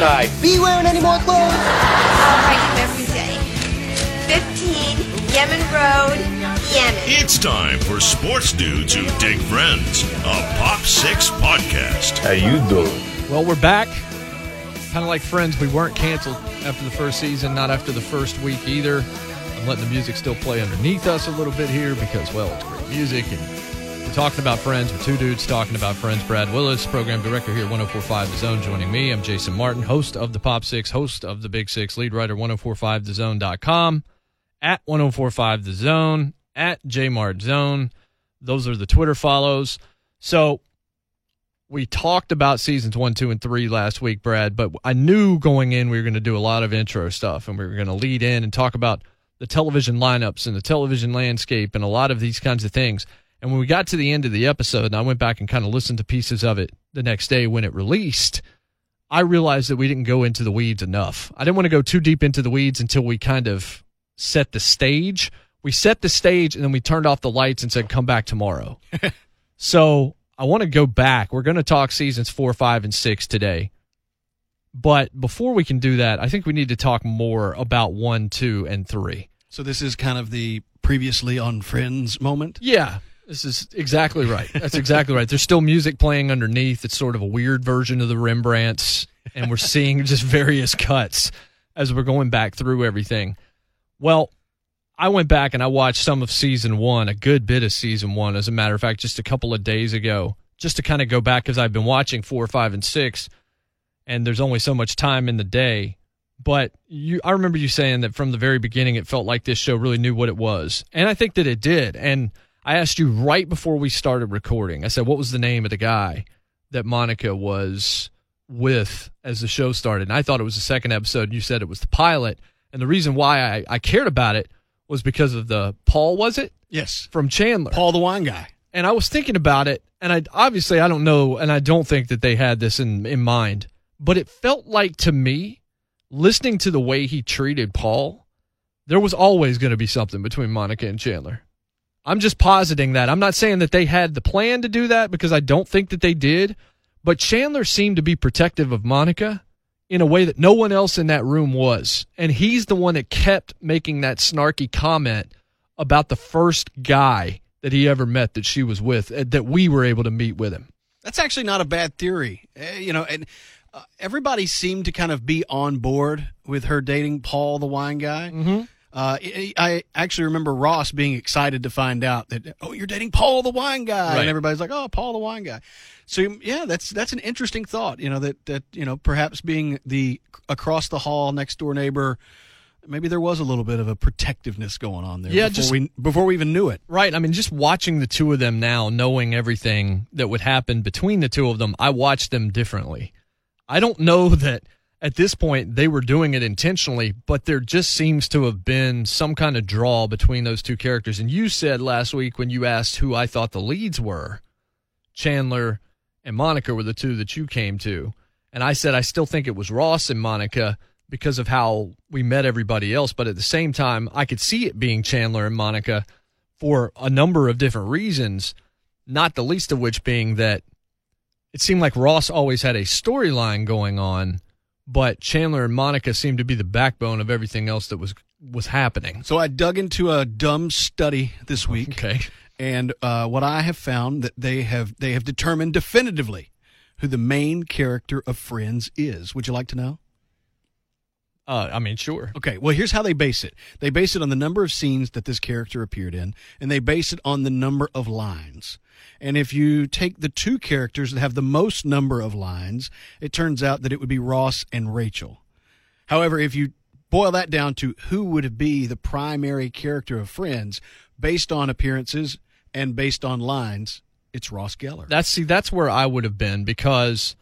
Could I be wearing any more clothes? I'll write you every day. 15 Yemen Road, Yemen. It's time for Sports Dudes Who Dig Friends, a Pop 6 podcast. How you doing? Well, we're back. Kind of like friends, we weren't canceled after the first season, not after the first week either. I'm letting the music still play underneath us a little bit here because, well, it's great music. And we're talking about friends. We're two dudes talking about friends. Brad Willis, program director here at 1045 The Zone, joining me. I'm Jason Martin, host of the Pop Six, host of the Big Six, lead writer, 1045thezone.com, at 1045 The Zone, at JMart Zone. Those are the Twitter follows. So we talked about seasons one, two, and three last week, Brad, but I knew going in we were going to do a lot of intro stuff and we were going to lead in and talk about the television lineups and the television landscape and a lot of these kinds of things. And when we got to the end of the episode and I went back and kind of listened to pieces of it the next day when it released, I realized that we didn't go into the weeds enough. I didn't want to go too deep into the weeds until we kind of set the stage. We set the stage and then we turned off the lights and said, come back tomorrow. so I want to go back. We're going to talk seasons four, five, and six today. But before we can do that, I think we need to talk more about one, two, and three. So this is kind of the previously on Friends moment. Yeah, this is exactly right. That's exactly right. There's still music playing underneath. It's sort of a weird version of the Rembrandts, and we're seeing just various cuts as we're going back through everything. Well, I went back and I watched some of season one, a good bit of season one, as a matter of fact, just a couple of days ago, just to kind of go back because I've been watching four, five, and six, and there's only so much time in the day. But you, I remember you saying that from the very beginning, it felt like this show really knew what it was, and I think that it did. And I asked you right before we started recording. I said, "What was the name of the guy that Monica was with as the show started?" And I thought it was the second episode. You said it was the pilot, and the reason why I, I cared about it was because of the Paul. Was it Yes. from Chandler? Paul the wine guy. and I was thinking about it, and I obviously I don't know, and I don't think that they had this in in mind, but it felt like to me, listening to the way he treated Paul, there was always going to be something between Monica and Chandler. I'm just positing that. I'm not saying that they had the plan to do that because I don't think that they did, but Chandler seemed to be protective of Monica in a way that no one else in that room was. And he's the one that kept making that snarky comment about the first guy that he ever met that she was with, uh, that we were able to meet with him. That's actually not a bad theory. Eh, you know, and uh, everybody seemed to kind of be on board with her dating Paul the wine guy. Mm-hmm. Uh, I actually remember Ross being excited to find out that oh you're dating Paul the wine guy, Right. and everybody's like oh Paul the wine guy. So yeah, that's that's an interesting thought. You know that that you know perhaps being the across the hall next door neighbor, maybe there was a little bit of a protectiveness going on there. Yeah, before just- we before we even knew it. Right. I mean, just watching the two of them now, knowing everything that would happen between the two of them, I watched them differently. I don't know that at this point they were doing it intentionally, but there just seems to have been some kind of draw between those two characters. And you said last week when you asked who I thought the leads were, Chandler and Monica were the two that you came to. And I said I still think it was Ross and Monica because of how we met everybody else. But at the same time, I could see it being Chandler and Monica for a number of different reasons, not the least of which being that it seemed like Ross always had a storyline going on, but Chandler and Monica seemed to be the backbone of everything else that was was happening. So I dug into a dumb study this week. Okay. And uh, what I have found that they have they have determined definitively who the main character of Friends is. Would you like to know? Uh, I mean, sure. Okay, well, here's how they base it. They base it on the number of scenes that this character appeared in, and they base it on the number of lines. And if you take the two characters that have the most number of lines, it turns out that it would be Ross and Rachel. However, if you boil that down to who would be the primary character of Friends based on appearances and based on lines, it's Ross Geller. That's see, that's where I would have been because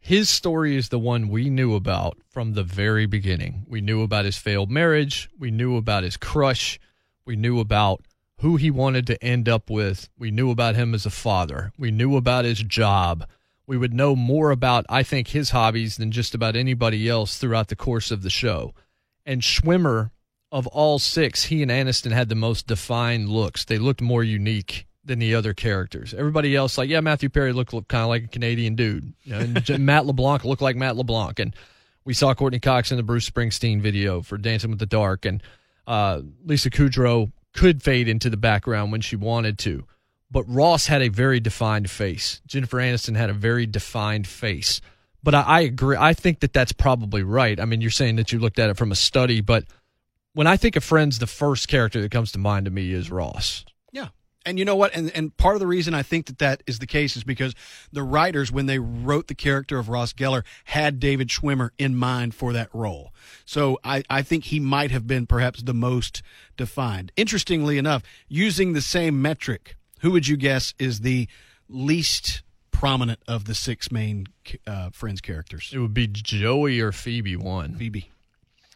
his story is the one we knew about from the very beginning. We knew about his failed marriage. We knew about his crush. We knew about who he wanted to end up with. We knew about him as a father. We knew about his job. We would know more about, I think, his hobbies than just about anybody else throughout the course of the show. And Schwimmer, of all six, he and Aniston had the most defined looks. They looked more unique than the other characters. Everybody else, like, yeah, Matthew Perry looked, looked kind of like a Canadian dude. You know, and Matt LeBlanc looked like Matt LeBlanc. And we saw Courteney Cox in the Bruce Springsteen video for Dancing with the Dark. And uh, Lisa Kudrow could fade into the background when she wanted to. But Ross had a very defined face. Jennifer Aniston had a very defined face. But I, I agree. I think that that's probably right. I mean, you're saying that you looked at it from a study, but when I think of Friends, the first character that comes to mind to me is Ross. Yeah. And you know what? And and part of the reason I think that that is the case is because the writers, when they wrote the character of Ross Geller, had David Schwimmer in mind for that role. So I, I think he might have been perhaps the most defined. Interestingly enough, using the same metric, who would you guess is the least prominent of the six main uh, Friends characters? It would be Joey or Phoebe one. Phoebe.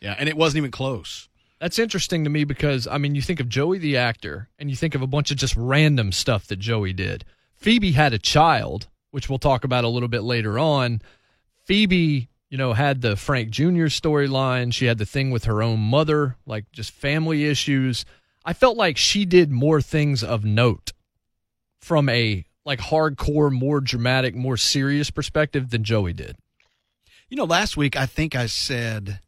Yeah, and it wasn't even close. That's interesting to me because I mean, you think of Joey the actor, and you think of a bunch of just random stuff that Joey did. Phoebe had a child, which we'll talk about a little bit later on. Phoebe, you know, had the Frank Jr. storyline. She had the thing with her own mother, like just family issues. I felt like she did more things of note from a like hardcore, more dramatic, more serious perspective than Joey did. You know, last week I think I said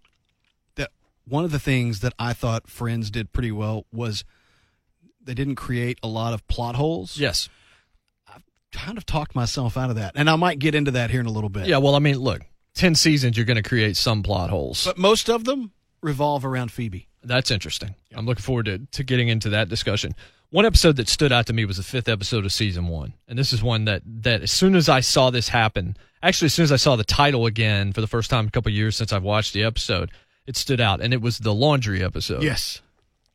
one of the things that I thought Friends did pretty well was they didn't create a lot of plot holes. Yes. I've kind of talked myself out of that. And I might get into that here in a little bit. Yeah, well, I mean, look, 10 seasons, you're going to create some plot holes. But most of them revolve around Phoebe. That's interesting. I'm looking forward to, to getting into that discussion. One episode that stood out to me was the fifth episode of season one. And this is one that, that as soon as I saw this happen, actually, as soon as I saw the title again for the first time in a couple years since I've watched the episode, it stood out. And it was the laundry episode. Yes.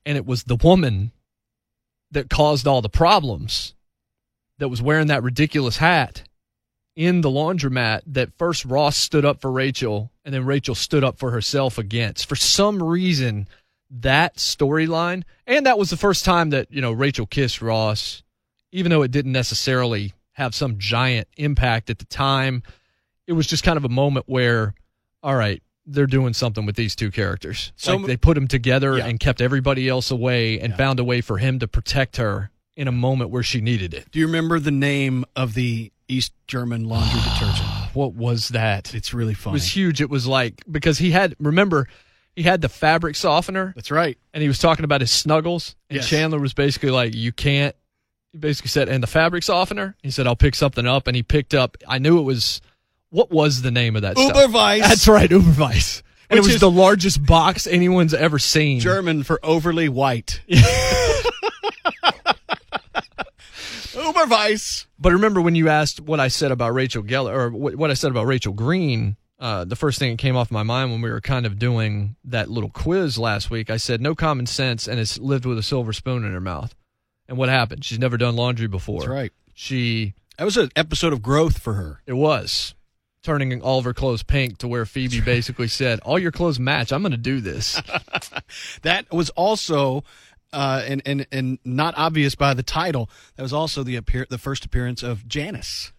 And it was the woman that caused all the problems that was wearing that ridiculous hat in the laundromat that first Ross stood up for Rachel and then Rachel stood up for herself against. For some reason, that storyline, and that was the first time that, you know, Rachel kissed Ross, even though it didn't necessarily have some giant impact at the time. It was just kind of a moment where, all right, they're doing something with these two characters. So like they put them together Yeah. and kept everybody else away and found a way for him to protect her in a moment where she needed it. Do you remember the name of the East German laundry detergent? What was that? It's really funny. It was huge. It was like because he had remember he had the fabric softener That's right. and he was talking about his snuggles and Yes. Chandler was basically like you can't he basically said and the fabric softener he said I'll pick something up and he picked up I knew it was what was the name of that stuff? Uberweiss. That's right Uberweiss and it was is- the largest box anyone's ever seen German for overly white. Uberweiss. But remember when you asked what I said about Rachel Geller or what, what I said about Rachel Green, uh, the first thing that came off my mind when we were kind of doing that little quiz last week, I said no common sense and has lived with a silver spoon in her mouth. And what happened? She's never done laundry before. That's right. She That was an episode of growth for her. it was turning all of her clothes pink to where Phoebe basically said, "All your clothes match. I'm going to do this." That was also, uh, and, and and not obvious by the title. That was also the appear the first appearance of Janice.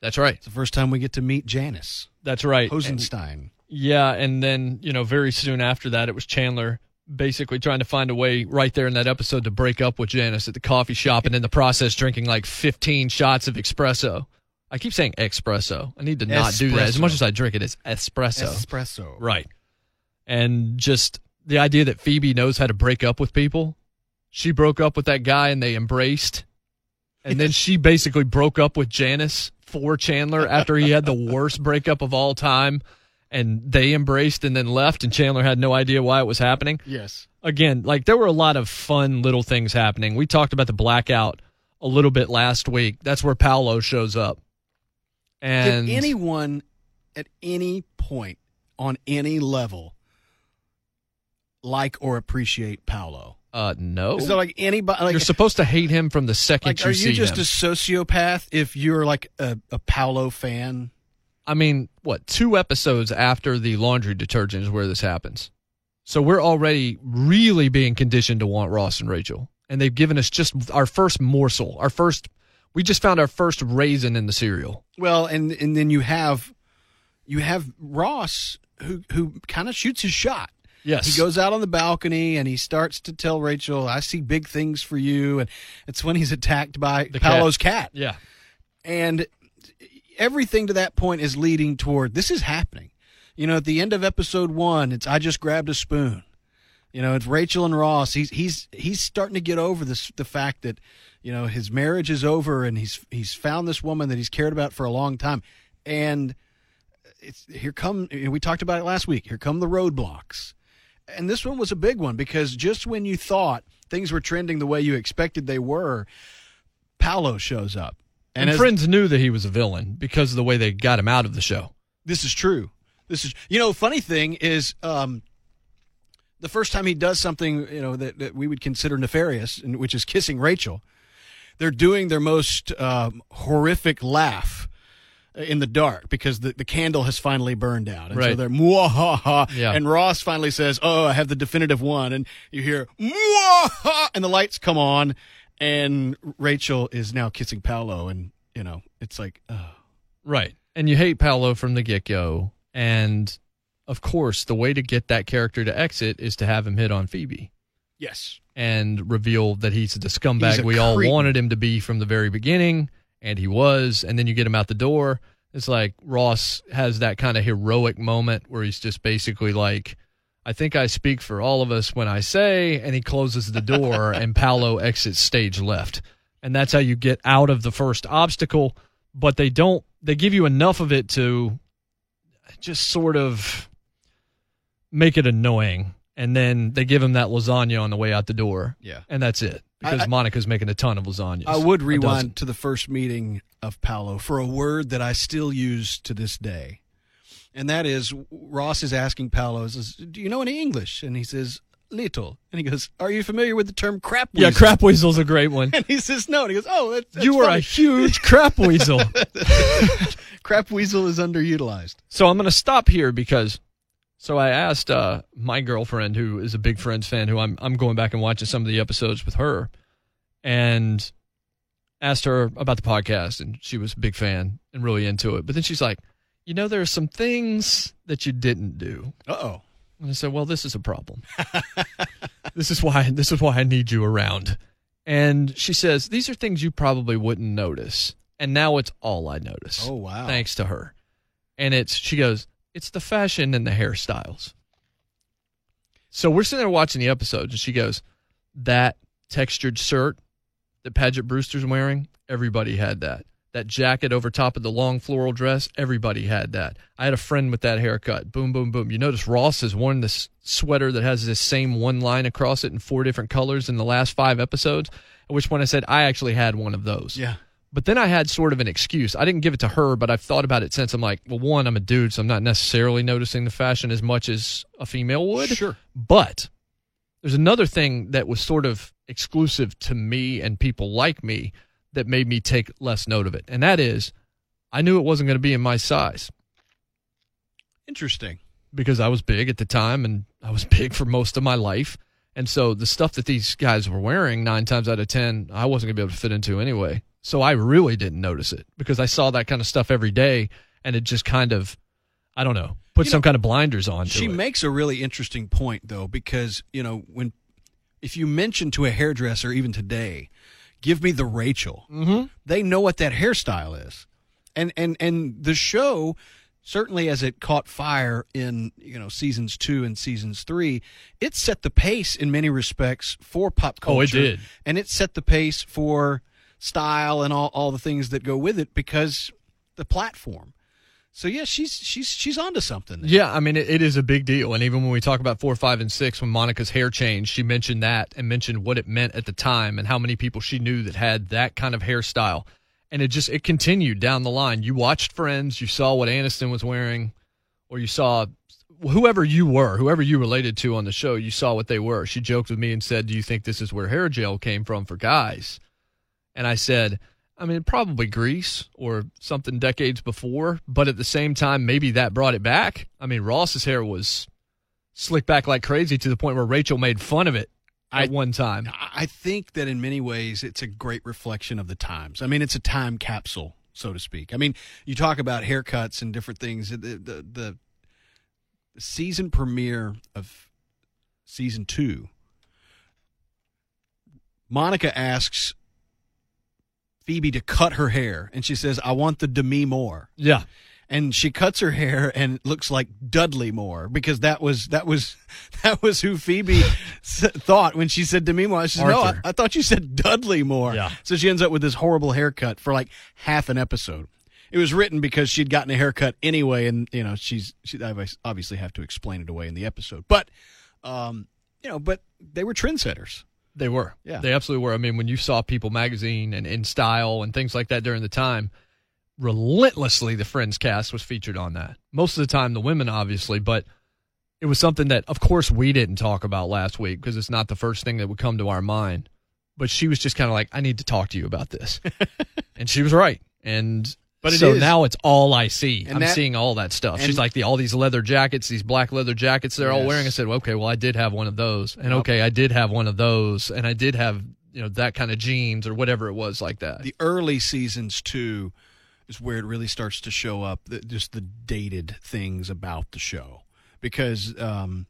That's right. It's the first time we get to meet Janice That's right. And- Hosenstein. Yeah, and then you know, very soon after that, it was Chandler basically trying to find a way right there in that episode to break up with Janice at the coffee shop, and in the process, drinking like 15 shots of espresso. I keep saying espresso. I need to not do that. As much as I drink it, it's espresso. Espresso. right. And just the idea that Phoebe knows how to break up with people. She broke up with that guy, and they embraced. And then she basically broke up with Janice for Chandler after he had the worst breakup of all time. And they embraced and then left, and Chandler had no idea why it was happening. Yes. Again, like there were a lot of fun little things happening. We talked about the blackout a little bit last week. That's where Paolo shows up. And Did anyone at any point on any level like or appreciate Paolo? Uh, no. Is there like anybody? Like, You're supposed to hate him from the second like you are see you just him. a sociopath if you're like a, a Paolo fan? I mean, what, two episodes after the laundry detergent is where this happens. So we're already really being conditioned to want Ross and Rachel. And they've given us just our first morsel, our first, we just found our first raisin in the cereal. Well, and and then you have you have Ross who who kind of shoots his shot. Yes. He goes out on the balcony and he starts to tell Rachel, "I see big things for you." And it's when he's attacked by The Paolo's cat. Yeah. And everything to that point is leading toward this is happening. You know, at the end of episode 1, it's I just grabbed a spoon. You know, it's Rachel and Ross. He's he's he's starting to get over this the fact that, you know, his marriage is over and he's he's found this woman that he's cared about for a long time. And it's here come we talked about it last week. Here come the roadblocks. And this one was a big one because just when you thought things were trending the way you expected they were, Paolo shows up. And, as- friends knew that he was a villain because of the way they got him out of the show. This is true. This is you know, funny thing is um the first time he does something, you know, that, that we would consider nefarious, and which is kissing Rachel, they're doing their most um, horrific laugh in the dark because the, the candle has finally burned out. And so they're muahaha. Yeah. And Ross finally says, Oh, I have the definitive one. And you hear muaha, and the lights come on, and Rachel is now kissing Paolo. And, you know, it's like, oh. Right. And you hate Paolo from the get go. And of course, the way to get that character to exit is to have him hit on Phoebe yes. and reveal that he's the scumbag He's we all wanted him to be from the very beginning. And he was. And then you get him out the door. It's like Ross has that kind of heroic moment where he's just basically like, I think I speak for all of us when I say, and he closes the door and Paolo exits stage left. And that's how you get out of the first obstacle. But they don't, they give you enough of it to just sort of make it annoying. And then they give him that lasagna on the way out the door. Yeah. And that's it. Because I- Monica's making a ton of lasagnas. I would rewind to the first meeting of Paolo for a word that I still use to this day. And that is Ross is asking Paolo, says, Do you know any English? And he says, Little. And he goes, Are you familiar with the term crap Yeah, weasel?" crap weasel's a great one. And he says, No. And he goes, Oh, that's, that's you are a huge crap weasel. crap weasel is underutilized. So I'm going to stop here because so I asked uh, my girlfriend, who is a big Friends fan, who I'm I'm going back and watching some of the episodes with her, and asked her about the podcast, and she was a big fan and really into it. But then she's like, you know, there are some things that you didn't do. Uh oh. And I said, "Well, this is a problem. this is why this is why I need you around." And she says, "These are things you probably wouldn't notice." And now it's all I notice. Oh, wow. Thanks to her. And it's she goes, "It's the fashion and the hairstyles." So we're sitting there watching the episodes and she goes, "That textured shirt that Paget Brewster's wearing, everybody had that. That jacket over top of the long floral dress, everybody had that. I had a friend with that haircut. Boom, boom, boom. You notice Ross has worn this sweater that has this same one line across it in four different colors in the last five episodes. At which point I said, I actually had one of those. Yeah. But then I had sort of an excuse. I didn't give it to her, but I've thought about it since. I'm like, well, one, I'm a dude, so I'm not necessarily noticing the fashion as much as a female would. Sure. But there's another thing that was sort of exclusive to me and people like me that made me take less note of it. And that is, I knew it wasn't going to be in my size Interesting. because I was big at the time and I was big for most of my life. And so the stuff that these guys were wearing, nine times out of 10, I wasn't going to be able to fit into anyway. So I really didn't notice it because I saw that kind of stuff every day and it just kind of, I don't know, put You some know, kind of blinders on. She it. makes a really interesting point though, because you know when if you mention to a hairdresser even today, give me the Rachel, mm-hmm. they know what that hairstyle is, and and and the show certainly as it caught fire in you know seasons two and seasons three, it set the pace in many respects for pop culture. Oh, it did. and it set the pace for style and all all the things that go with it because the platform. So yeah, she's she's she's onto something. there. Yeah, I mean, it, it is a big deal. And even when we talk about four, five, and six, when Monica's hair changed, she mentioned that and mentioned what it meant at the time and how many people she knew that had that kind of hairstyle. And it just, it continued down the line. You watched Friends, you saw what Aniston was wearing, or you saw whoever you were, whoever you related to on the show, you saw what they were. She joked with me and said, "Do you think this is where hair gel came from for guys?" And I said, "I mean, probably Grease or something decades before, but at the same time, maybe that brought it back. I mean, Ross's hair was slicked back like crazy to the point where Rachel made fun of it at I- one time. I think that in many ways it's a great reflection of the times. I mean, it's a time capsule, so to speak. I mean, you talk about haircuts and different things. The the, the season premiere of season two, Monica asks Phoebe to cut her hair, and she says, "I want the Demi Moore." Yeah. and she cuts her hair and looks like Dudley Moore because that was that was that was who Phoebe s- thought when she said Demi Moore. She said, "No, I, I thought you said Dudley Moore." Yeah. So she ends up with this horrible haircut for like half an episode. It was written because she'd gotten a haircut anyway, and you know she's she I obviously have to explain it away in the episode, but um, you know, but they were trendsetters. They were. Yeah. They absolutely were. I mean, when you saw People magazine and In Style and things like that during the time, relentlessly the Friends cast was featured on that. Most of the time, the women, obviously, but it was something that, of course, we didn't talk about last week because it's not the first thing that would come to our mind. But she was just kind of like, I need to talk to you about this. and she was right. And But it so is- now it's all I see. And I'm that- seeing all that stuff. She's like the all these leather jackets, these black leather jackets they're all wearing. I said, well, okay, well I did have one of those, and Yep. okay, I did have one of those, and I did have you know that kind of jeans or whatever it was like that. the early seasons too is where it really starts to show up the, just the dated things about the show because um,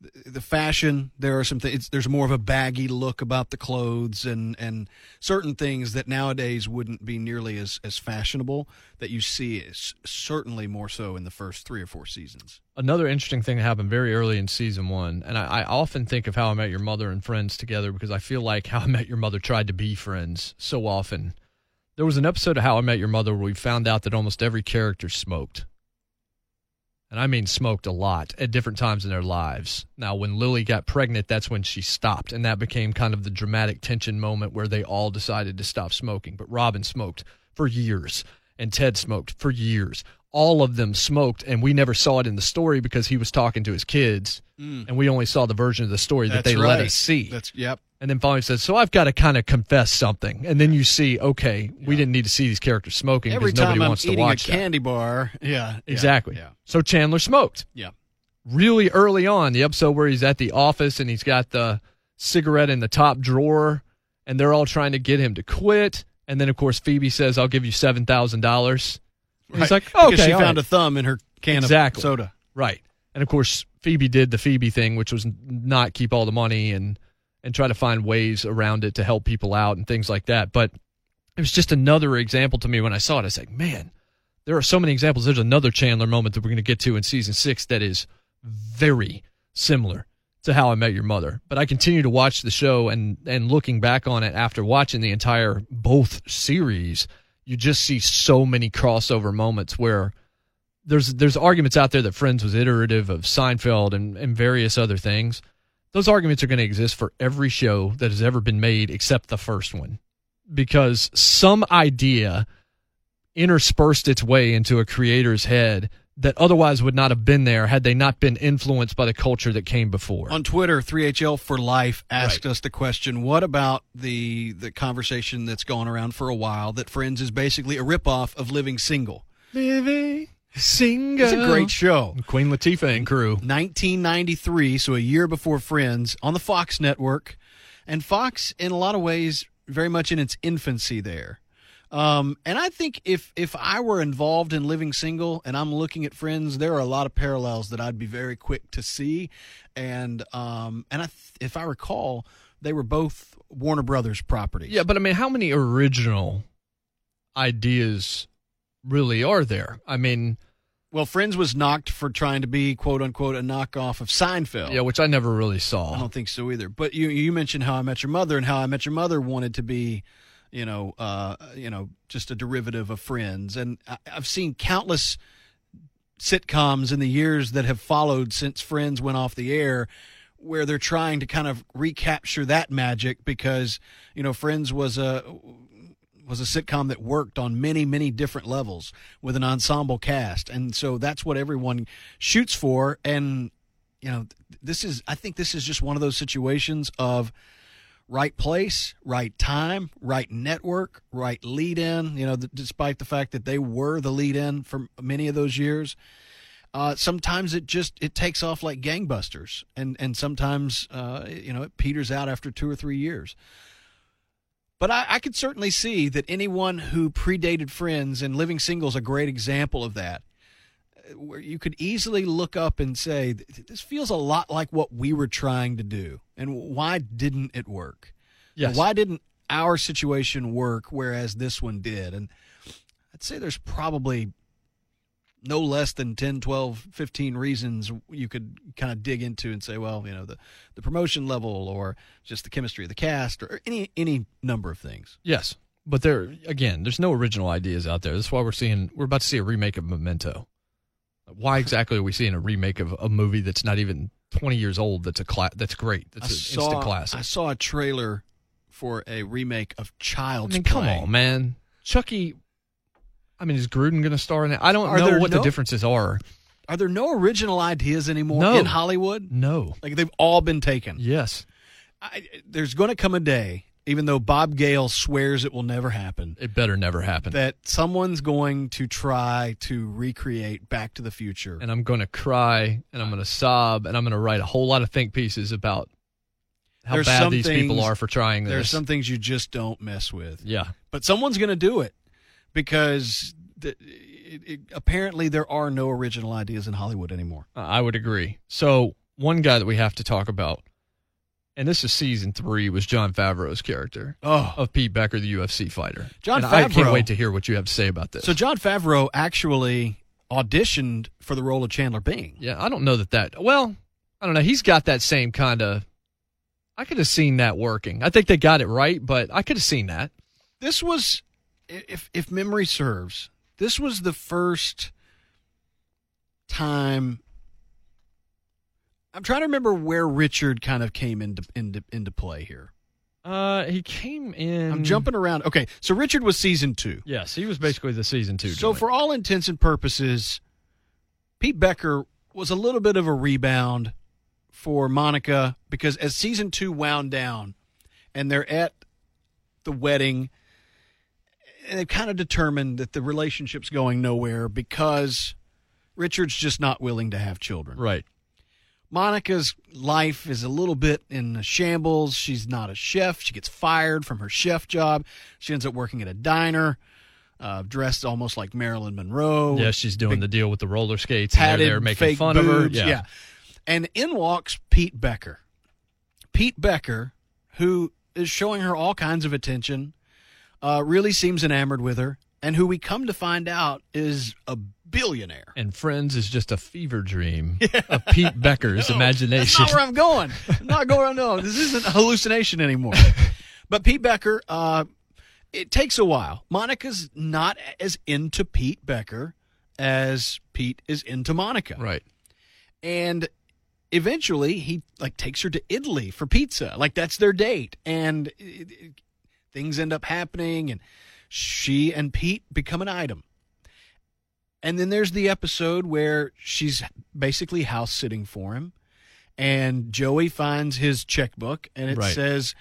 the, fashion there are some things there's more of a baggy look about the clothes and and certain things that nowadays wouldn't be nearly as as fashionable that you see is certainly more so in the first three or four seasons Another interesting thing that happened very early in season one, and I, I often think of How I Met Your Mother and Friends together because I feel like How I Met Your Mother tried to be Friends so often. There was an episode of How I Met Your Mother where we found out that almost every character smoked. And I mean smoked a lot at different times in their lives. Now, when Lily got pregnant, that's when she stopped. And that became kind of the dramatic tension moment where they all decided to stop smoking. But Robin smoked for years, and Ted smoked for years. All of them smoked, and we never saw it in the story because he was talking to his kids. Mm. And we only saw the version of the story that That's they let us see. that's yep And then finally says, "So I've got to kind of confess something." And then you see, okay, we didn't need to see these characters smoking every because nobody i'm wants to a watch that. candy bar yeah yeah, Exactly. yeah So Chandler smoked yeah really early on. The episode where he's at the office and he's got the cigarette in the top drawer, and they're all trying to get him to quit. And then of course Phoebe says, "I'll give you seven thousand dollars." He's like, because "Okay, she found right." a thumb in her can Exactly. of soda Right. And of course, Phoebe did the Phoebe thing, which was not keep all the money and and try to find ways around it to help people out and things like that. But it was just another example to me when I saw it. I was like, man, there are so many examples. There's another Chandler moment that we're going to get to in season six that is very similar to How I Met Your Mother. But I continue to watch the show and and looking back on it after watching the entire both series, you just see so many crossover moments where there's there's arguments out there that Friends was iterative of Seinfeld and, and various other things. Those arguments are going to exist for every show that has ever been made except the first one. Because some idea interspersed its way into a creator's head that otherwise would not have been there had they not been influenced by the culture that came before. On Twitter, 3HL for Life asked us the question: What about the the conversation that's gone around for a while that Friends is basically a ripoff of Living Single? Living single. It's a great show. Queen Latifah and crew. 1993, so a year before Friends, on the Fox network, and Fox, in a lot of ways, very much in its infancy there. Um, and I think if if I were involved in living single and I'm looking at Friends, there are a lot of parallels that I'd be very quick to see. And um, and I th- if I recall, they were both Warner Brothers properties. Yeah, but I mean, how many original ideas really are there? I mean, Well, Friends was knocked for trying to be quote unquote a knockoff of Seinfeld. yeah, which I never really saw. I don't think so either. But you you mentioned How I Met Your Mother and How I Met Your Mother wanted to be, you know, uh, you know, just a derivative of Friends. And I, I've seen countless sitcoms in the years that have followed since Friends went off the air where they're trying to kind of recapture that magic because, you know, Friends was a was a sitcom that worked on many, many different levels with an ensemble cast. And so that's what everyone shoots for. And, you know, this is, I think this is just one of those situations of right place, right time, right network, right lead in, you know, th- despite the fact that they were the lead in for many of those years. Uh, sometimes it just it takes off like gangbusters, and and sometimes uh, you know it peters out after two or three years. But I, I could certainly see that anyone who predated Friends and Living Single is a great example of that. uh, Where you could easily look up and say, "This feels a lot like what we were trying to do," and why didn't it work? Yes. Why didn't our situation work, whereas this one did? And I'd say there's probably no less than 10, 12, 15 reasons you could kind of dig into and say, well, you know, the, the promotion level or just the chemistry of the cast or any any number of things. Yes, but there again, there's no original ideas out there. That's why we're seeing we're about to see a remake of Memento. Why exactly are we seeing a remake of a movie that's not even 20 years old? That's a cla- that's great. That's I an saw, instant classic. I saw a trailer for a remake of I Child's mean, Play. come on, man. Chucky. I mean, is Gruden going to star in it? I don't Are know what no- the differences are. Are there no original ideas anymore No. in Hollywood? No. Like they've all been taken. Yes. I, there's going to come a day, even though Bob Gale swears it will never happen, It better never happen. that someone's going to try to recreate Back to the Future. and I'm going to cry and I'm going to sob and I'm going to write a whole lot of think pieces about how There's bad these people are for trying this. There's some things you just don't mess with. yeah. But someone's going to do it because the, it, it, apparently there are no original ideas in Hollywood anymore. Uh, I would agree. So one guy that we have to talk about, and this is season three, was Jon Favreau's character Oh. of Pete Becker, the UFC fighter. John And I can't wait to hear what you have to say about this. So Jon Favreau actually auditioned for the role of Chandler Bing. yeah, I don't know that that. Well, I don't know. He's got that same kind of. I could have seen that working. I think they got it right, but I could have seen that. This was, if if memory serves, this was the first time. I'm trying to remember where Richard kind of came into into into play here. Uh, he came in. I'm jumping around. Okay, so Richard was season two. Yes, he was basically the season two. So joint. for all intents and purposes, Pete Becker was a little bit of a rebound for Monica because as season two wound down, and they're at the wedding, and they've kind of determined that the relationship's going nowhere because Richard's just not willing to have children. right. Monica's life is a little bit in a shambles. She's not a chef. She gets fired from her chef job. She ends up working at a diner, uh, dressed almost like Marilyn Monroe. Yeah, she's doing Big the deal with the roller skates. And they're padded, there making fun of her. boobs. Yeah. And in walks Pete Becker. Pete Becker, who is showing her all kinds of attention, uh, really seems enamored with her, and who we come to find out is a billionaire. And Friends is just a fever dream of Pete Becker's imagination. That's not where I'm going. I'm not going. No, this isn't a hallucination anymore. But Pete Becker, uh, it takes a while. Monica's not as into Pete Becker as Pete is into Monica. right. and eventually he like takes her to Italy for pizza. Like that's their date, and things end up happening, and she and Pete become an item. And then there's the episode where she's basically house sitting for him, and Joey finds his checkbook, and it Right. says,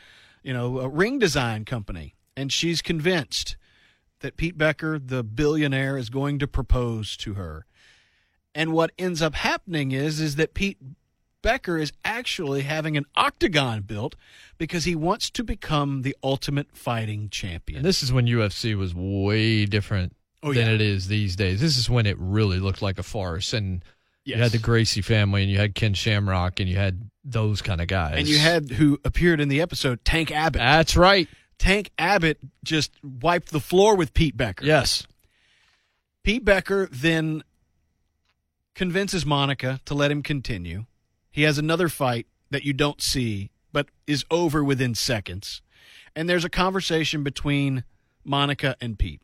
you know, a ring design company, and she's convinced that Pete Becker, the billionaire, is going to propose to her. And what ends up happening is is that Pete Becker is actually having an octagon built because he wants to become the ultimate fighting champion. And this is when UFC was way different Oh, than yeah. it is these days. This is when it really looked like a farce. And you had the Gracie family, and you had Ken Shamrock, and you had those kind of guys. and you had who appeared in the episode Tank Abbott. That's right. Tank Abbott just wiped the floor with Pete Becker. Yes. Pete Becker then convinces Monica to let him continue. He has another fight that you don't see, but is over within seconds. And there's a conversation between Monica and Pete.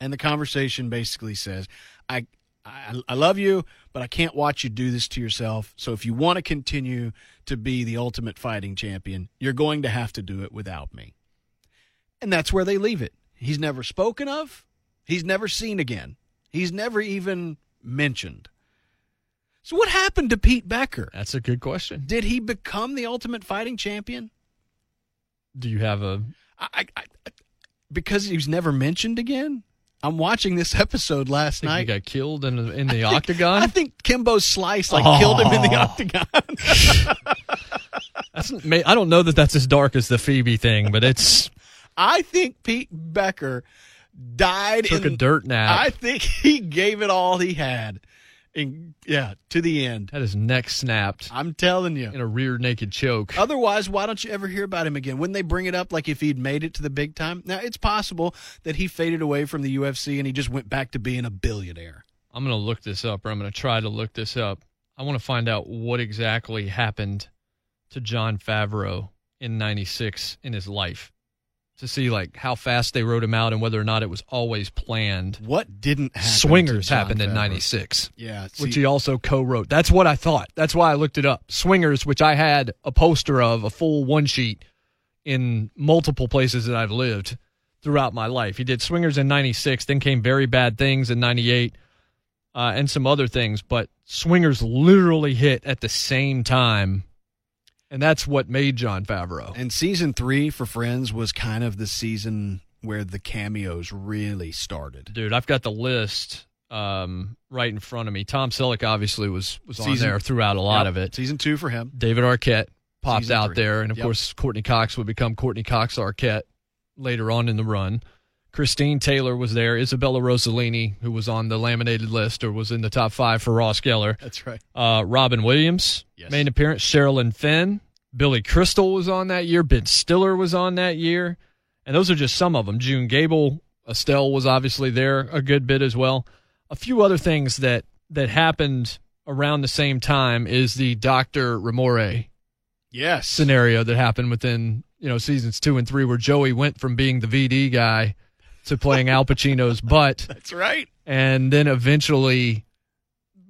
And the conversation basically says, I, I, I love you, but I can't watch you do this to yourself. So if you want to continue to be the ultimate fighting champion, you're going to have to do it without me. And that's where they leave it. He's never spoken of. He's never seen again. He's never even mentioned. So what happened to Pete Becker? That's a good question. Did he become the ultimate fighting champion? Do you have a I, I, I because he was never mentioned again. I'm watching this episode last think he got killed in the, in the I think- octagon? I think Kimbo slice like killed him in the Oh. octagon. That's, I don't know that that's as dark as the Phoebe thing, but it's I think Pete Becker died took in a dirt nap. I think he gave it all he had. And yeah, to the end. had his neck snapped I'm telling you. in a rear naked choke. Otherwise, why don't you ever hear about him again? Wouldn't they bring it up like if he'd made it to the big time? Now, it's possible that he faded away from the UFC and he just went back to being a billionaire. I'm going to look this up, or I'm going to try to look this up. I want to find out what exactly happened to Jon Favreau in 96 in his life to see like how fast they wrote him out and whether or not it was always planned. What didn't happen? Swingers happened in 96. Yeah. which he also co-wrote. That's what I thought. That's why I looked it up. Swingers, which I had a poster of, a full one sheet in multiple places that I've lived throughout my life. He did Swingers in 96, then came Very Bad Things in 98, uh, and some other things, but Swingers literally hit at the same time. And that's what made Jon Favreau. And season three for Friends was kind of the season where the cameos really started. Dude, I've got the list um, right in front of me. Tom Selleck obviously was was on there throughout a lot Yep, of it. Season two for him. David Arquette popped Season out three. there, and of Yep. course Courteney Cox would become Courteney Cox Arquette later on in the run. Christine Taylor was there. Isabella Rossellini, who was on the laminated list or was in the top five for Ross Geller. That's right. Uh, Robin Williams, Yes. main appearance. Sherilyn Fenn. Billy Crystal was on that year. Ben Stiller was on that year. And those are just some of them. June Gable, Estelle was obviously there a good bit as well. A few other things that, that happened around the same time is the Dr. Ramoray Yes. scenario that happened within you know seasons two and three, where Joey went from being the VD guy to playing Al Pacino's butt, That's right. and then eventually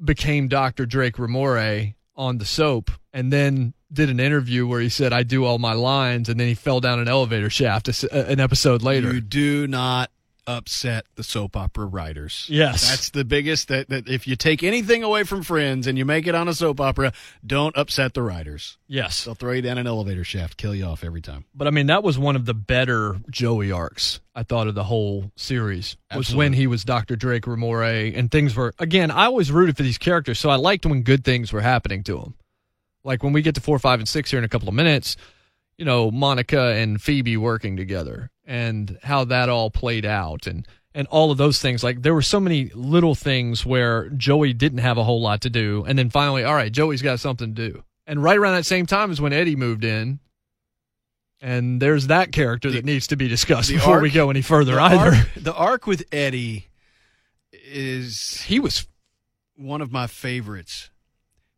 became Dr. Drake Ramoray on the soap, and then did an interview where he said, "I do all my lines," and then he fell down an elevator shaft an episode later. You do not upset the soap opera writers. Yes. That's the biggest that, that if you take anything away from Friends and you make it on a soap opera, don't upset the writers. yes, They'll throw you down an elevator shaft, kill you off every time. But I mean, that was one of the better Joey arcs I thought of the whole series. Was Absolutely. when he was Dr. Drake Ramoray and things were again. I always rooted for these characters, so I liked when good things were happening to them. Like when we get to four, five, and six here in a couple of minutes, you know, Monica and Phoebe working together and how that all played out and and all of those things. Like there were so many little things where Joey didn't have a whole lot to do, and then finally, all right, Joey's got something to do. And right around that same time is when Eddie moved in. And there's that character that needs to be discussed the before we go any further the either. Arc, the arc with Eddie is He was one of my favorites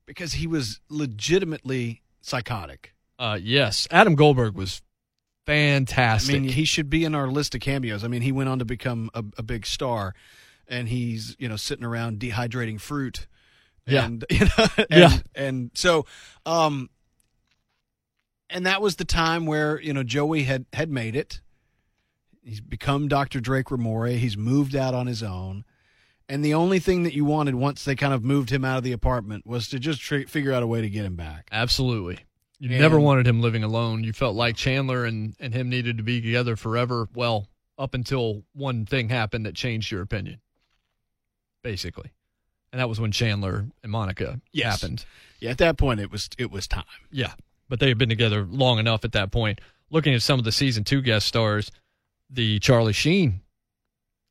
because he was legitimately psychotic. uh yes, Adam Goldberg was I mean, he should be in our list of cameos. I mean, he went on to become a, a big star, and he's you know sitting around dehydrating fruit. Yeah. and, you know, and, Yeah. and so, um, and that was the time where you know Joey had had made it. He's become Dr. Drake Ramoray. He's moved out on his own. And the only thing that you wanted once they kind of moved him out of the apartment was to just tr- figure out a way to get him back. Absolutely. You And- never wanted him living alone. You felt like Chandler and, and him needed to be together forever. Well, up until one thing happened that changed your opinion, basically. And that was when Chandler and Monica Yes. happened. Yeah, at that point it was it was time. Yeah. But they had been together long enough at that point. Looking at some of the season two guest stars, the Charlie Sheen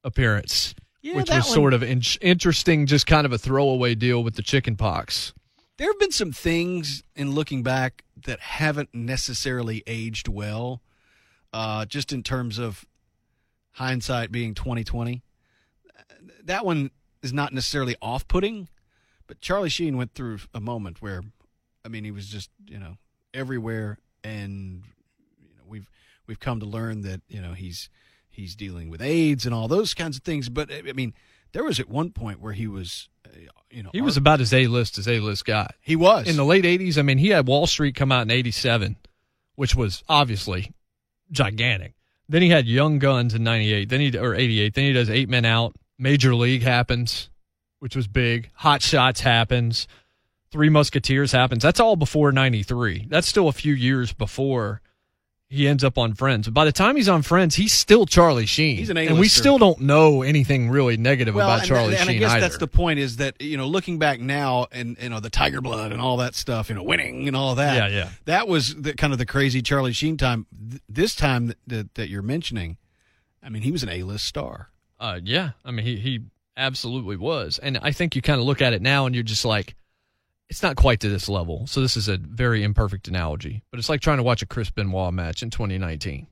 appearance, Yeah, which was one- sort of in- interesting, just kind of a throwaway deal with the chicken pox. There have been some things in looking back that haven't necessarily aged well, uh, just in terms of hindsight being twenty twenty. That one is not necessarily off putting, but Charlie Sheen went through a moment where, I mean, he was just you know everywhere, and you know we've we've come to learn that you know he's he's dealing with AIDS and all those kinds of things. But I mean, there was at one point where he was, you know, He was about as A list as A list got. he was in the late 80s, I mean, he had Wall Street come out in 87, which was obviously gigantic. Then he had Young Guns in '98. Then he or '88. Then he does Eight Men Out. Major League happens, which was big. Hot Shots happens. Three Musketeers happens. That's all before '93. That's still a few years before he ends up on Friends. But by the time he's on Friends, he's still Charlie Sheen. He's an A-lister. and we still don't know anything really negative about and, Charlie and Sheen I guess either. that's the point is that you know looking back now and you know the Tiger Blood and all that stuff, you know, winning and all that. Yeah, yeah. That was the kind of the crazy Charlie Sheen time. Th- This time that, that, that you're mentioning, I mean, he was an A-list star. Uh, yeah, I mean he he absolutely was, and I think you kind of look at it now and you're just like, it's not quite to this level. So this is a very imperfect analogy, but it's like trying to watch a Chris Benoit match in 2019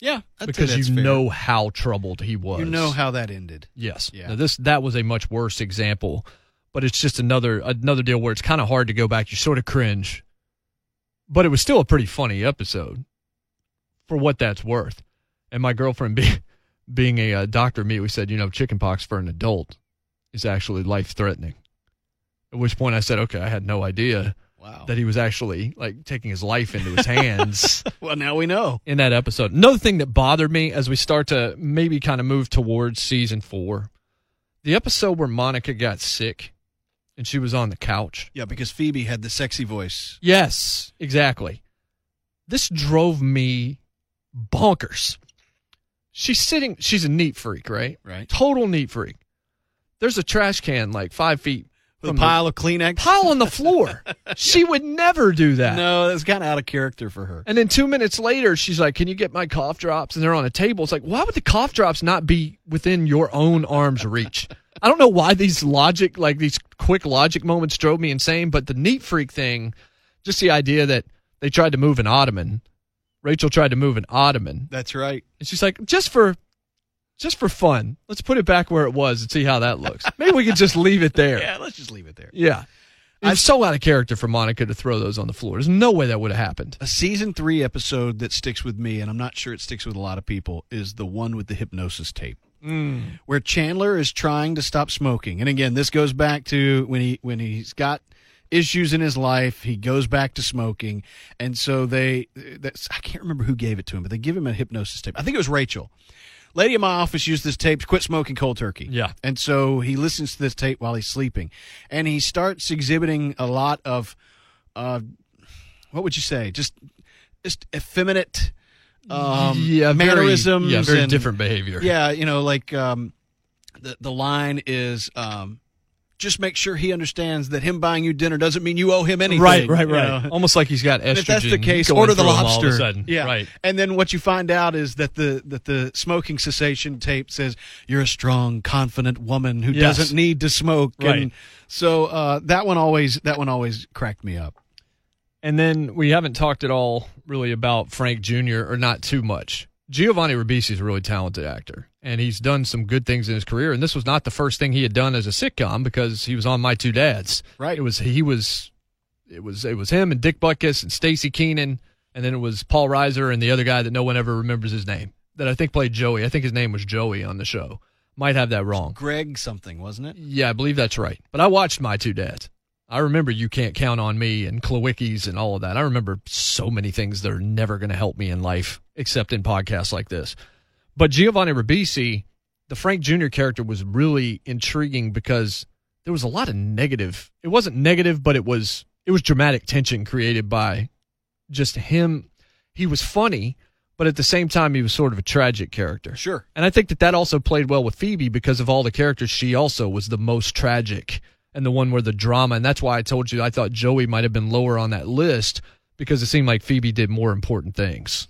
Yeah, because you know how troubled he was. you know how that ended. Yes. Yeah. Now this that was a much worse example, but it's just another another deal where it's kind of hard to go back. You sort of cringe, but it was still a pretty funny episode for what that's worth. And my girlfriend, being being a uh, doctor, we said, "You know, chickenpox for an adult is actually life threatening." At which point I said, "Okay, I had no idea Wow. that he was actually like taking his life into his hands." well, now we know. in that episode. Another thing that bothered me as we start to maybe kind of move towards season four, the episode where Monica got sick and she was on the couch. Yeah, because Phoebe had the sexy voice. Yes, exactly. This drove me bonkers. She's sitting, she's a neat freak, right? Right. Total neat freak. There's a trash can like five feet With a from the- pile of Kleenex. pile on the floor. she would never do that. No, that's kind of out of character for her. And then two minutes later, she's like, "Can you get my cough drops?" And they're on a table. It's like, why would the cough drops not be within your own arm's reach? I don't know why these logic, like these quick logic moments, drove me insane. But the neat freak thing, just the idea that they tried to move an ottoman. Rachel tried to move an ottoman, That's right. and she's like, just for, just for fun, let's put it back where it was and see how that looks. Maybe we could just leave it there. Yeah, let's just leave it there. Yeah. It's so out of character for Monica to throw those on the floor. There's no way that would have happened. A season three episode that sticks with me, and I'm not sure it sticks with a lot of people, is the one with the hypnosis tape, Mm. where Chandler is trying to stop smoking. And again, this goes back to when he when he's got issues in his life, he goes back to smoking, and so they that's I can't remember who gave it to him, but they give him a hypnosis tape. I think it was Rachel. Lady in my office used this tape to quit smoking cold turkey. Yeah. And so he listens to this tape while he's sleeping. And he starts exhibiting a lot of, uh, what would you say? Just, just effeminate um, yeah, very- mannerisms. yeah, very and- different behavior. Yeah, you know, like um, the, the line is um, just make sure he understands that him buying you dinner doesn't mean you owe him anything. Right, right, right. know? Almost like he's got estrogen. And if that's the case, order the through all of a lobster. sudden. Yeah, right. And then what you find out is that the that the smoking cessation tape says you're a strong, confident woman who Yes. doesn't need to smoke. Right. And so uh, that one always that one always cracked me up. And then we haven't talked at all really about Frank Jr. or not too much. Giovanni Ribisi is a really talented actor, and he's done some good things in his career. And this was not the first thing he had done as a sitcom because he was on My Two Dads. Right. It was he was it was it was him and Dick Butkus and Staci Keanan, and then it was Paul Reiser and the other guy that no one ever remembers his name that I think played Joey. I think his name was Joey on the show. Might have that wrong. Greg something wasn't it? Yeah, I believe that's right. But I watched My Two Dads. I remember You Can't Count on Me and Klawicki's and all of that. I remember so many things that are never going to help me in life, except in podcasts like this. But Giovanni Ribisi, the Frank Jr. character, was really intriguing because there was a lot of negative. It wasn't negative, but it was it was dramatic tension created by just him. He was funny, but at the same time, he was sort of a tragic character. Sure. And I think that that also played well with Phoebe because of all the characters. She also was the most tragic and the one where the drama. And that's why I told you I thought Joey might have been lower on that list because it seemed like Phoebe did more important things.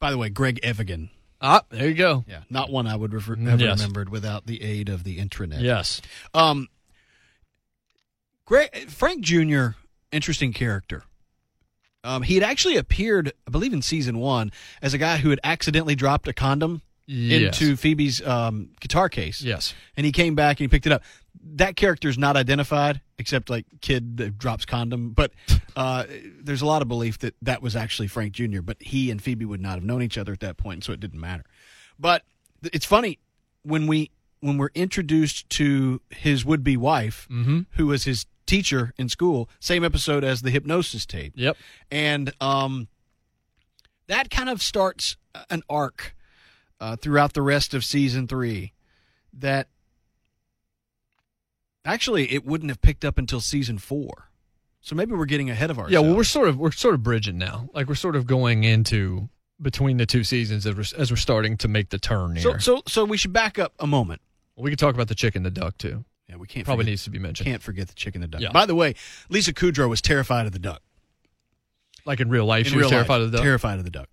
By the way, Greg Evigan. Ah, there you go. Yeah, not one I would refer, have yes. remembered without the aid of the intranet. Yes. Um, Greg, Frank Jr. Interesting character. Um, he had actually appeared, I believe, in season one as a guy who had accidentally dropped a condom Yes. into Phoebe's um, guitar case. Yes. and he came back and he picked it up. That character is not identified, except like kid that drops condom. But uh, there's a lot of belief that that was actually Frank Jr. But he and Phoebe would not have known each other at that point, so it didn't matter. But th- it's funny when we when we're introduced to his would be wife, who was his teacher in school. Same episode as the hypnosis tape. Yep. And um, that kind of starts an arc uh, throughout the rest of season three that actually it wouldn't have picked up until season four. So maybe we're getting ahead of ourselves. Yeah, well, we're sort of we're sort of bridging now. Like we're sort of going into between the two seasons as we're, as we're starting to make the turn so here. so so we should back up a moment. we could talk about the chicken, the duck too. Yeah, we can't Probably forget, needs to be mentioned. can't forget the chicken the duck. Yeah. By the way, Lisa Kudrow was terrified of the duck. Like in real life, In she was terrified life, of the duck. Terrified of the duck.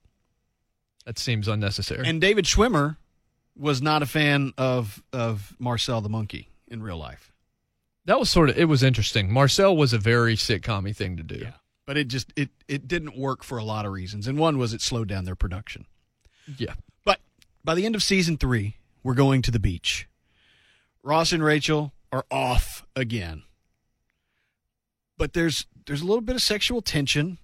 that seems unnecessary. And David Schwimmer was not a fan of of Marcel the monkey in real life. That was sort of it was interesting. Marcel was a very sitcom thing to do. But it just it it didn't work for a lot of reasons. And one was it slowed down their production. Yeah. But by the end of season three, we're going to the beach. Ross and Rachel are off again. But there's there's a little bit of sexual tension.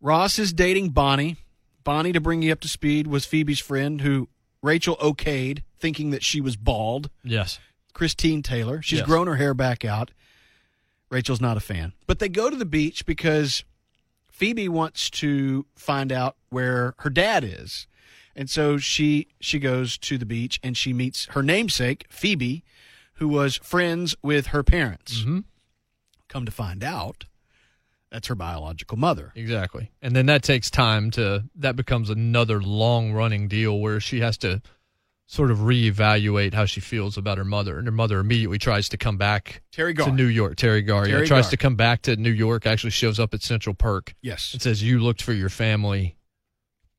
Ross is dating Bonnie. Bonnie, to bring you up to speed, was Phoebe's friend who Rachel okayed, thinking that she was bald. Yes. Christine Taylor. She's Yes. grown her hair back out. Rachel's not a fan. But they go to the beach because Phoebe wants to find out where her dad is. And so she she goes to the beach and she meets her namesake, Phoebe, who was friends with her parents. Mhm. Come to find out, that's her biological mother. Exactly. And then that takes time to that becomes another long running deal where she has to sort of reevaluate how she feels about her mother. And her mother immediately tries to come back Teri Garr. to New York. Teri Garr, yeah, tries Garr. to come back to New York, actually shows up at Central Perk Yes. and says, You looked for your family.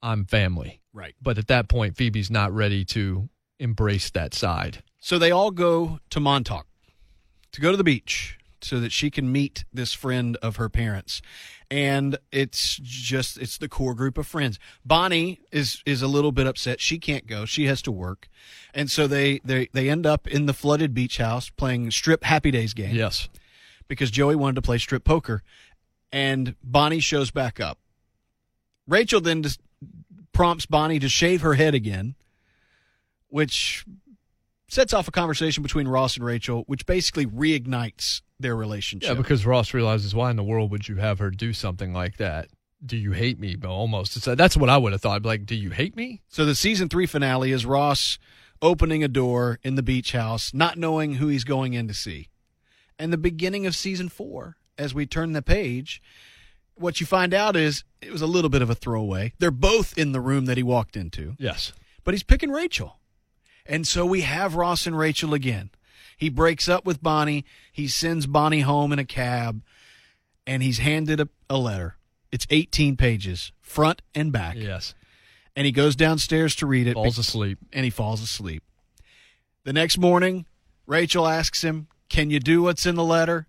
I'm family. Right. But at that point, Phoebe's not ready to embrace that side. So they all go to Montauk to go to the beach so that she can meet this friend of her parents. And it's just it's the core group of friends. Bonnie is is a little bit upset. She can't go. She has to work. And so they they they end up in the flooded beach house playing strip happy days game Yes. because Joey wanted to play strip poker and Bonnie shows back up. Rachel then just prompts Bonnie to shave her head again, which sets off a conversation between Ross and Rachel, which basically reignites their relationship. Yeah, because Ross realizes why in the world would you have her do something like that? Do you hate me? But almost. It's, uh, that's what I would have thought. Like, do you hate me? so the season three finale is Ross opening a door in the beach house, not knowing who he's going in to see. And the beginning of season four, as we turn the page, what you find out is it was a little bit of a throwaway. They're both in the room that he walked into. Yes. but he's picking Rachel. And so we have Ross and Rachel again. He breaks up with Bonnie. He sends Bonnie home in a cab, and he's handed a, a letter. It's 18 pages, front and back. Yes. And he goes downstairs to read it. Falls asleep. And he falls asleep. The next morning, Rachel asks him, Can you do what's in the letter?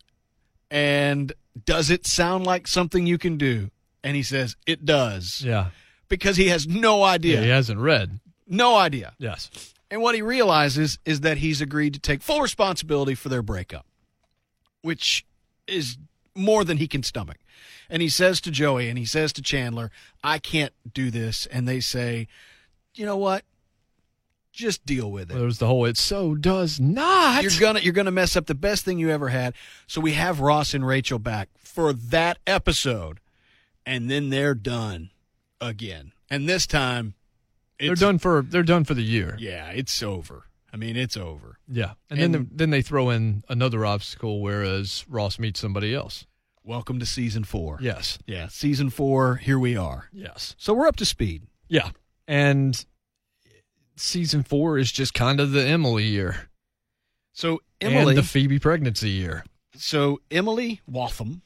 And does it sound like something you can do? And he says, It does. Yeah. Because he has no idea. Yeah. He hasn't read. No idea. Yes. And what he realizes is that he's agreed to take full responsibility for their breakup, which is more than he can stomach. And he says to Joey and he says to Chandler, I can't do this. And they say, you know what? Just deal with it. There was the whole. It so does not. You're gonna you're gonna mess up the best thing you ever had. So we have Ross and Rachel back for that episode, and then they're done again. And this time, they're done for. They're done for the year. Yeah, it's over. I mean, it's over. Yeah. And, And- then then they throw in another obstacle, whereas Ross meets somebody else. Welcome to season four. Yes. Yeah, season four, here we are. Yes. So we're up to speed. Yeah. And season four is just kind of the Emily year. So Emily and the Phoebe pregnancy year. so Emily Waltham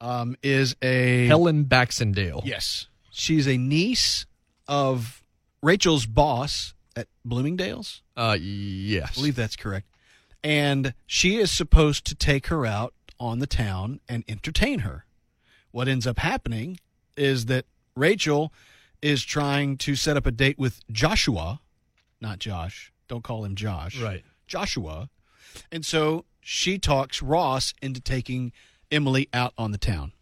um, is a Helen Baxendale. Yes. She's a niece of Rachel's boss at Bloomingdale's. Uh, yes. I believe that's correct. And she is supposed to take her out on the town and entertain her. What ends up happening is that Rachel is trying to set up a date with Joshua, not Josh. Don't call him Josh. Right. Joshua. And so she talks Ross into taking Emily out on the town.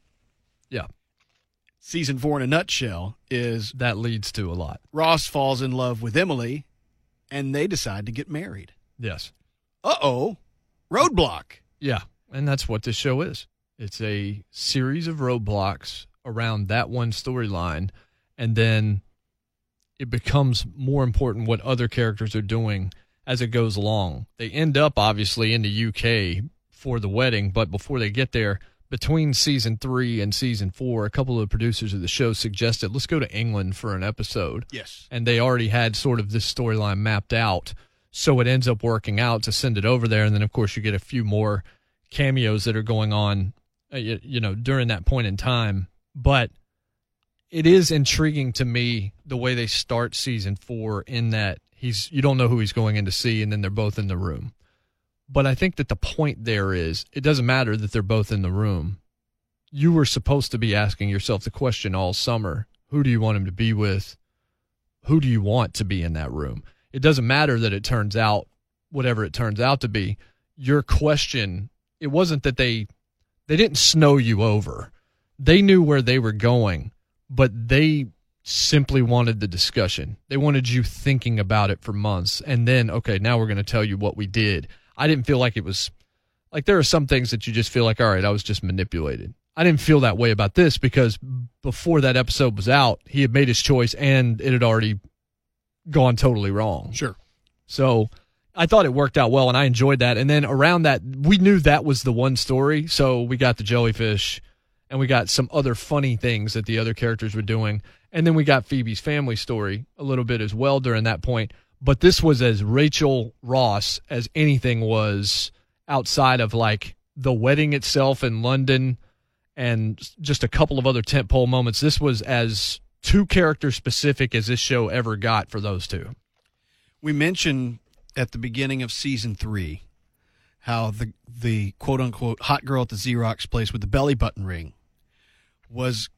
Season four in a nutshell is That leads to a lot. Ross falls in love with Emily and they decide to get married. Yes. Uh oh. Roadblock. Yeah. And that's what this show is. It's a series of roadblocks around that one storyline. and then it becomes more important what other characters are doing as it goes along. They end up obviously in the UK for the wedding, but before they get there, between season three and season four, a couple of the producers of the show suggested let's go to England for an episode. Yes. And they already had sort of this storyline mapped out. So it ends up working out to send it over there. And then, of course, you get a few more cameos that are going on, uh, you, you know, during that point in time. But it is intriguing to me the way they start season four in that he's, you don't know who he's going in to see, and then they're both in the room. But I think that the point there is it doesn't matter that they're both in the room. You were supposed to be asking yourself the question all summer who do you want him to be with? Who do you want to be in that room? It doesn't matter that it turns out whatever it turns out to be. Your question, it wasn't that they they didn't snow you over. They knew where they were going, but they simply wanted the discussion. They wanted you thinking about it for months and then okay, now we're going to tell you what we did I didn't feel like it was like there are some things that you just feel like, all right, I was just manipulated. I didn't feel that way about this because before that episode was out, he had made his choice and it had already gone totally wrong. Sure. So I thought it worked out well and I enjoyed that. And then around that, we knew that was the one story. So we got the jellyfish and we got some other funny things that the other characters were doing. And then we got Phoebe's family story a little bit as well during that point but this was as Rachel Ross as anything was outside of like the wedding itself in London and just a couple of other tentpole moments. This was as two character specific as this show ever got for those two. We mentioned at the beginning of season three how the the quote unquote hot girl at the Xerox place with the belly button ring was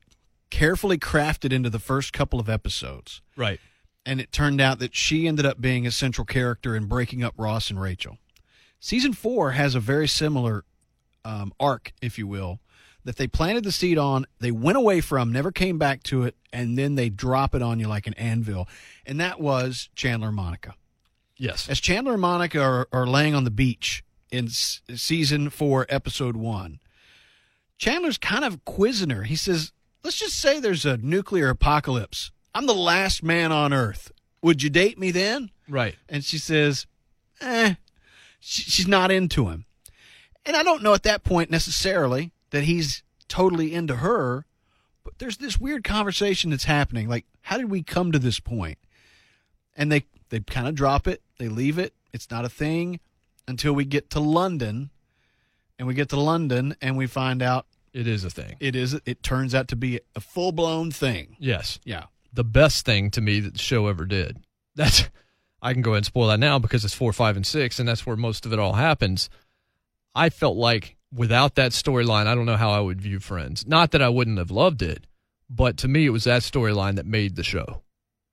carefully crafted into the first couple of episodes. Right and it turned out that she ended up being a central character in breaking up Ross and Rachel. Season four has a very similar um, arc, if you will, that they planted the seed on, they went away from, never came back to it, and then they drop it on you like an anvil. And that was Chandler and Monica. Yes. As Chandler and Monica are, are laying on the beach in s- season four, episode one, Chandler's kind of quizzing her. He says, Let's just say there's a nuclear apocalypse I'm the last man on earth. Would you date me then? Right. And she says, eh, she, she's not into him. And I don't know at that point necessarily that he's totally into her, but there's this weird conversation that's happening. Like, how did we come to this point? And they, they kind of drop it, they leave it. It's not a thing until we get to London. And we get to London and we find out it is a thing. It is. It turns out to be a full blown thing. Yes. Yeah the best thing to me that the show ever did. That's I can go ahead and spoil that now because it's four, five, and six, and that's where most of it all happens. I felt like without that storyline, I don't know how I would view Friends. Not that I wouldn't have loved it, but to me, it was that storyline that made the show.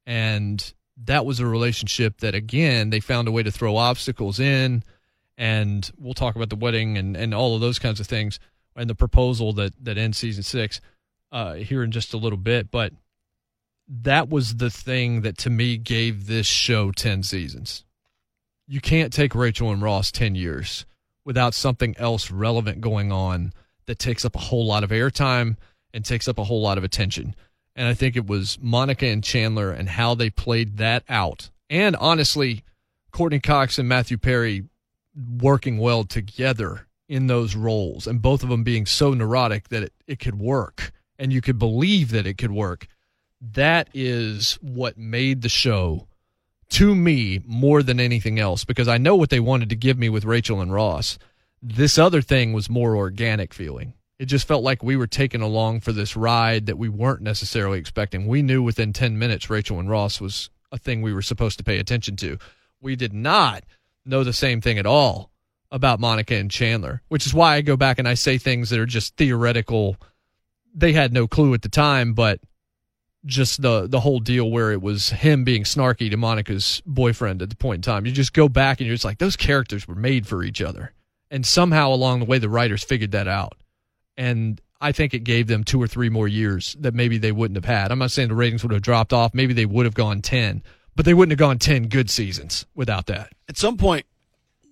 And that was a relationship that, again, they found a way to throw obstacles in. And we'll talk about the wedding and, and all of those kinds of things and the proposal that, that ends season six uh, here in just a little bit. But that was the thing that to me gave this show 10 seasons. You can't take Rachel and Ross 10 years without something else relevant going on that takes up a whole lot of airtime and takes up a whole lot of attention. And I think it was Monica and Chandler and how they played that out. And honestly, Courteney Cox and Matthew Perry working well together in those roles and both of them being so neurotic that it, it could work and you could believe that it could work that is what made the show to me more than anything else because I know what they wanted to give me with Rachel and Ross. This other thing was more organic feeling. It just felt like we were taken along for this ride that we weren't necessarily expecting. We knew within 10 minutes Rachel and Ross was a thing we were supposed to pay attention to. We did not know the same thing at all about Monica and Chandler, which is why I go back and I say things that are just theoretical. They had no clue at the time, but just the the whole deal where it was him being snarky to Monica's boyfriend at the point in time. You just go back and you're just like those characters were made for each other. And somehow along the way the writers figured that out. And I think it gave them two or three more years that maybe they wouldn't have had. I'm not saying the ratings would have dropped off. Maybe they would have gone 10, but they wouldn't have gone 10 good seasons without that. At some point,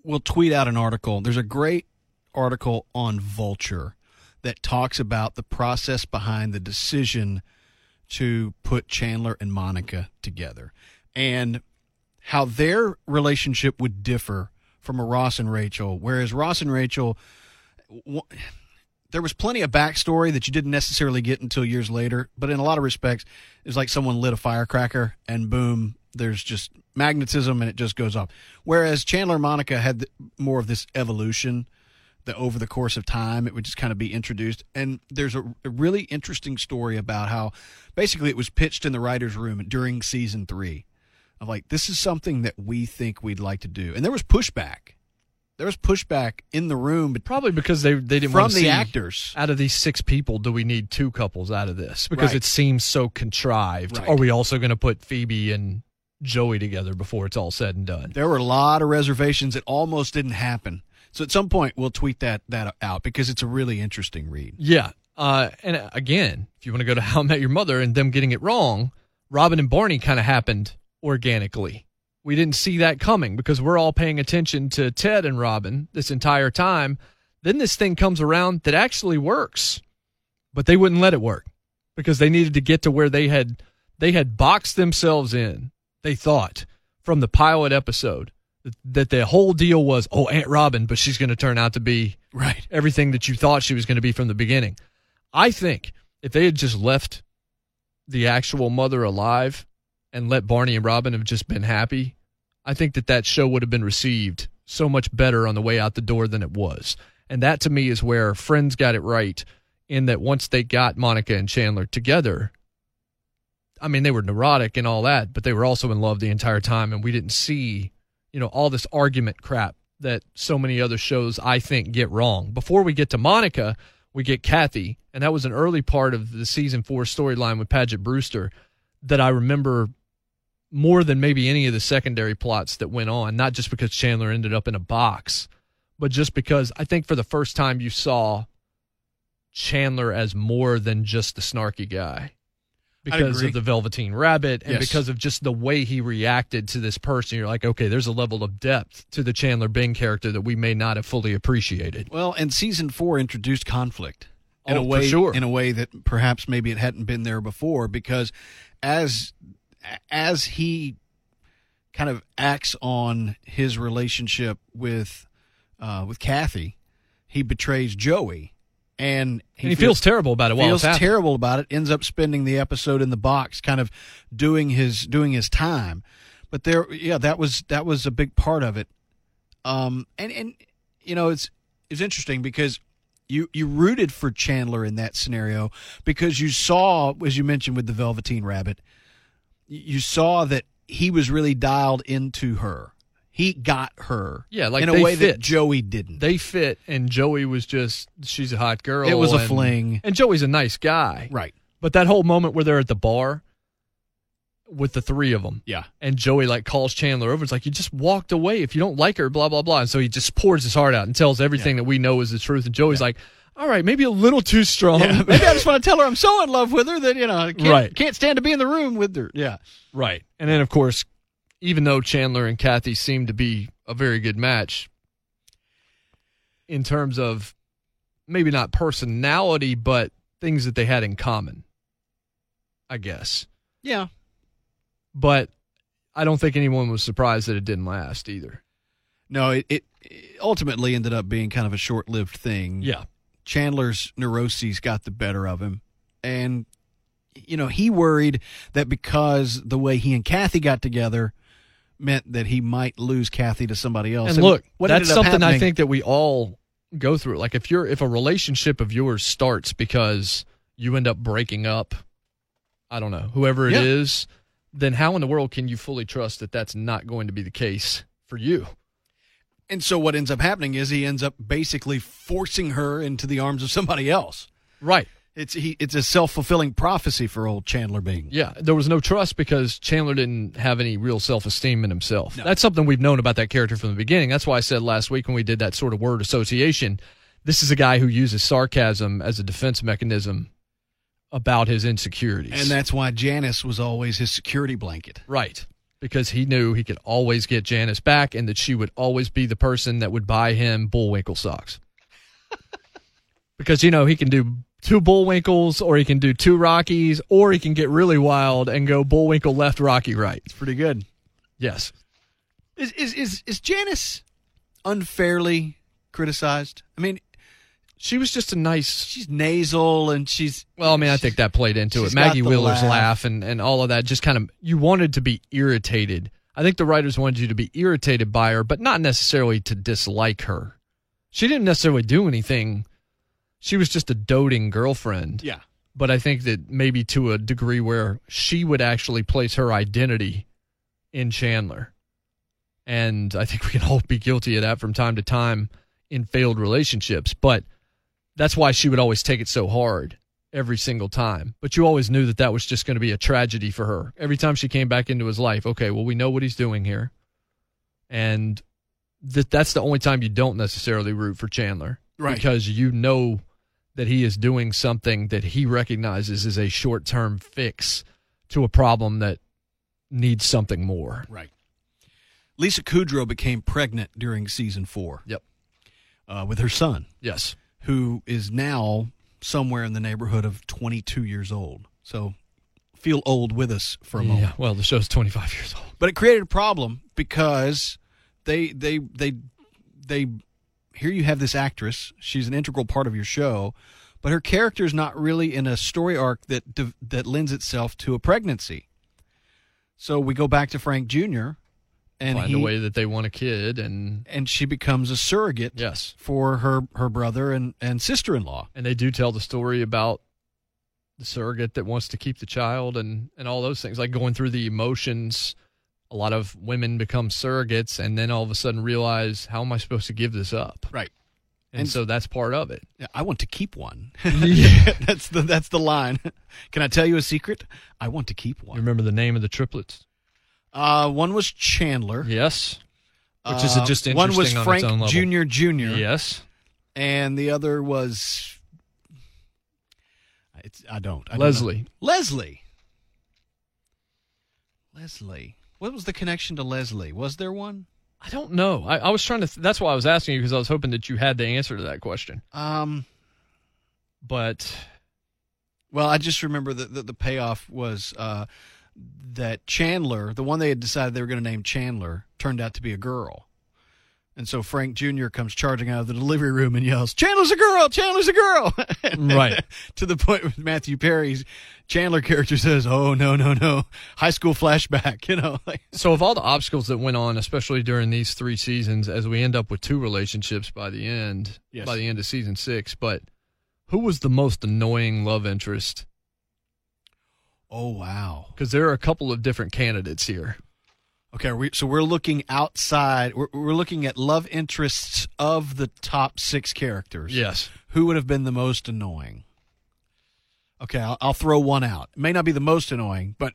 we'll tweet out an article. There's a great article on Vulture that talks about the process behind the decision to put Chandler and Monica together and how their relationship would differ from a Ross and Rachel. Whereas Ross and Rachel, w- there was plenty of backstory that you didn't necessarily get until years later, but in a lot of respects, it's like someone lit a firecracker and boom, there's just magnetism and it just goes off. Whereas Chandler and Monica had more of this evolution that over the course of time it would just kind of be introduced. And there's a, a really interesting story about how basically it was pitched in the writer's room during season three of like, this is something that we think we'd like to do. And there was pushback. There was pushback in the room, but Probably because they they didn't from the see actors. out of these six people, do we need two couples out of this? Because Right. it seems so contrived. Right. Are we also going to put Phoebe and Joey together before it's all said and done? There were a lot of reservations that almost didn't happen. So at some point we'll tweet that that out because it's a really interesting read. Yeah. Uh, and again, if you want to go to How I Met Your Mother and them getting it wrong, Robin and Barney kind of happened organically. We didn't see that coming because we're all paying attention to Ted and Robin this entire time. Then this thing comes around that actually works, but they wouldn't let it work because they needed to get to where they had they had boxed themselves in. They thought from the pilot episode that, the whole deal was, oh, Aunt Robin, but she's going to turn out to be Right. everything that you thought she was going to be from the beginning. I think if they had just left the actual mother alive and let Barney and Robin have just been happy, I think that that show would have been received so much better on the way out the door than it was. And that to me is where Friends got it right in that once they got Monica and Chandler together, I mean, they were neurotic and all that, but they were also in love the entire time. And we didn't see, you know, all this argument crap that so many other shows, I think, get wrong. Before we get to Monica, we get Kathy. And that was an early part of the season four storyline with Paget Brewster that I remember more than maybe any of the secondary plots that went on, not just because Chandler ended up in a box, but just because I think for the first time you saw Chandler as more than just the snarky guy because of the Velveteen Rabbit and Yes. because of just the way he reacted to this person. You're like, okay, there's a level of depth to the Chandler Bing character that we may not have fully appreciated. Well, and season four introduced conflict in Oh, a way, sure. in a way that perhaps maybe it hadn't been there before. Because as as he kind of acts on his relationship with uh, with Kathy, he betrays Joey, and And he feels terrible about it while feels terrible about it. Ends up spending the episode in the box, kind of doing his doing his time. But there, yeah, that was that was a big part of it. Um, and and you know, it's it's interesting because you you rooted for Chandler in that scenario because you saw, as you mentioned with the Velveteen Rabbit, you saw that he was really dialed into her. He got her, Yeah, like in a way fit. that Joey didn't. they fit, and Joey was just she's a hot girl. It was a fling. and Joey's a nice guy, right? But that whole moment where they're at the bar with the three of them, Yeah. and Joey like calls Chandler over. It's like you just walked away if you don't like her, blah blah blah. And so he just pours his heart out and tells everything that we know is the truth. And Joey's like, "All right, maybe a little too strong." Yeah, maybe I just want to tell her I'm so in love with her that you know I can't, Right. can't stand to be in the room with her. Yeah, Right. And then, of course, even though Chandler and Kathy seemed to be a very good match in terms of maybe not personality, but things that they had in common, I guess. yeah. But I don't think anyone was surprised that it didn't last either. No, it, it, it ultimately ended up being kind of a short lived thing. Yeah. Chandler's neuroses got the better of him, and you know he worried that because the way he and Kathy got together meant that he might lose Kathy to somebody else. And look, what that's something I think that we all go through. Like if you're if a relationship of yours starts because you end up breaking up, I don't know, whoever it is, Yeah. then how in the world can you fully trust that that's not going to be the case for you? And so what ends up happening is he ends up basically forcing her into the arms of somebody else. Right. It's he, it's a self fulfilling prophecy for old Chandler Bing. Yeah, there was no trust because Chandler didn't have any real self esteem in himself. That's something we've known about that character from the beginning. That's why I said last week when we did that sort of word association, this is a guy who uses sarcasm as a defense mechanism about his insecurities. And that's why Janice was always his security blanket. right. Because he knew he could always get Janice back and that she would always be the person that would buy him Bullwinkle socks. because, you know, he can do two Bullwinkles, or he can do two Rockies, or he can get really wild and go Bullwinkle left, Rocky right. It's pretty good. Yes. Is is is, is Janice unfairly criticized? I mean, She was just a nice. she's nasal and she's Well, I mean, I think that played into it. Maggie Wheeler's laugh. laugh and, and all of that just kind of, you wanted to be irritated. I think the writers wanted you to be irritated by her, but not necessarily to dislike her. She didn't necessarily do anything. She was just a doting girlfriend. yeah. But I think that maybe to a degree where she would actually place her identity in Chandler. And I think we can all be guilty of that from time to time in failed relationships. But that's why she would always take it so hard every single time. But you always knew that that was just going to be a tragedy for her. Every time she came back into his life, okay, well, we know what he's doing here. And that that's the only time you don't necessarily root for Chandler. Right. Because you know that he is doing something that he recognizes as a short term fix to a problem that needs something more. Right. Lisa Kudrow became pregnant during season four. Yep. Uh, with her son, Yes. who is now somewhere in the neighborhood of 22 years old. So feel old with us for a moment. Yeah. Well, the show's 25 years old. But it created a problem because they they they they here you have this actress. She's an integral part of your show, but her character is not really in a story arc that that lends itself to a pregnancy. So we go back to Frank Jr. and Find he a way that they want a kid and and she becomes a surrogate yes. for her her brother and and sister-in-law. And they do tell the story about the surrogate that wants to keep the child and and all those things like going through the emotions a lot of women become surrogates and then all of a sudden realize how am I supposed to give this up? Right. And, And- so that's part of it. I want to keep one. Yeah. that's the that's the line. Can I tell you a secret? I want to keep You one. remember the name of the triplets? Uh, one was Chandler. Yes. Which is Uh, just interesting one was Frank. Junior Junior. Yes. and the other was it's I don't I don't. Leslie. Leslie. What was the connection to Leslie? Was there one? I don't know. I, I was trying to. Th- that's why I was asking you because I was hoping that you had the answer to that question. Um. But Well, I just remember that the, the payoff was uh, that Chandler, the one they had decided they were going to name Chandler, turned out to be a girl. And so Frank Jr. comes charging out of the delivery room and yells, Chandler's a girl! Chandler's a girl! Right. to the point with Matthew Perry's Chandler character says, Oh, no, no, no. High school flashback, you know? Like, so, of all the obstacles that went on, especially during these three seasons, as we end up with two relationships by the end, Yes. by the end of season six, but who was the most annoying love interest? oh, wow. Because there are a couple of different candidates here. Okay, we, so we're looking outside. We're, we're looking at love interests of the top six characters. Yes. Who would have been the most annoying? Okay, I'll, I'll throw one out. It may not be the most annoying, but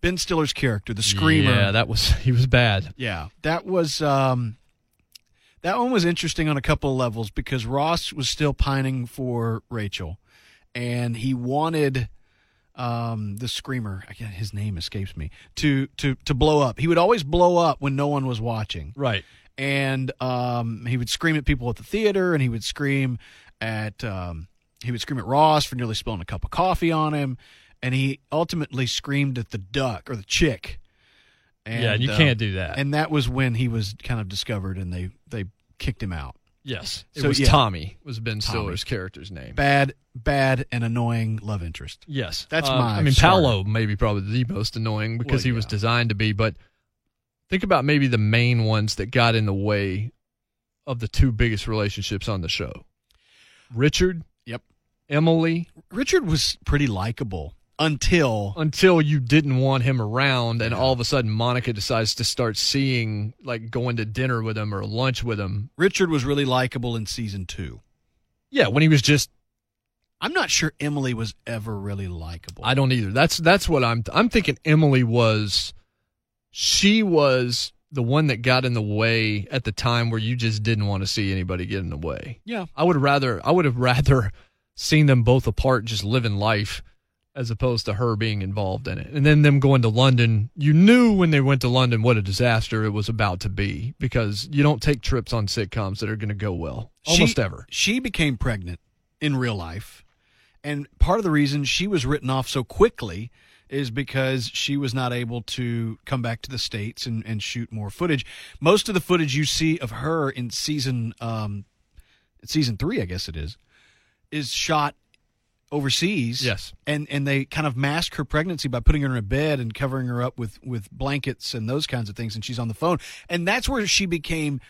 Ben Stiller's character, the screamer. Yeah, that was he was bad. Yeah, that was um, that one was interesting on a couple of levels because Ross was still pining for Rachel, and he wanted um, the screamer. Again, his name escapes me to to to blow up. He would always blow up when no one was watching Right. and um, he would scream at people at the theater, and he would scream at um, he would scream at Ross for nearly spilling a cup of coffee on him, and he ultimately screamed at the duck or the chick. And, yeah, you uh, can't do that. And that was when he was kind of discovered, and they they kicked him out. Yes, it So, was yeah. Tommy was Ben Tommy. Stiller's character's name. Bad, bad, and annoying love interest. Yes, That's Uh, my I mean. Paolo maybe probably the most annoying because Well, he was designed to be. But think about maybe the main ones that got in the way of the two biggest relationships on the show: Richard, Yep. Emily. Richard was pretty likable until Until you didn't want him around, and all of a sudden Monica decides to start seeing, like, going to dinner with him or lunch with him. Richard was really likable in season two. Yeah, when he was just I'm not sure Emily was ever really likable. I don't either. That's that's what I'm I'm thinking Emily was she was the one that got in the way at the time where you just didn't want to see anybody get in the way. yeah, I would rather I would have rather seen them both apart just living life as opposed to her being involved in it. And then them going to London, you knew when they went to London what a disaster it was about to be because you don't take trips on sitcoms that are going to go well almost she, ever. She became pregnant in real life, And part of the reason she was written off so quickly is because she was not able to come back to the states and, and shoot more footage. Most of the footage you see of her in season um, season three, I guess it is, is shot overseas. Yes. and and they kind of mask her pregnancy by putting her in a bed and covering her up with with blankets and those kinds of things. And she's on the phone, and that's where she became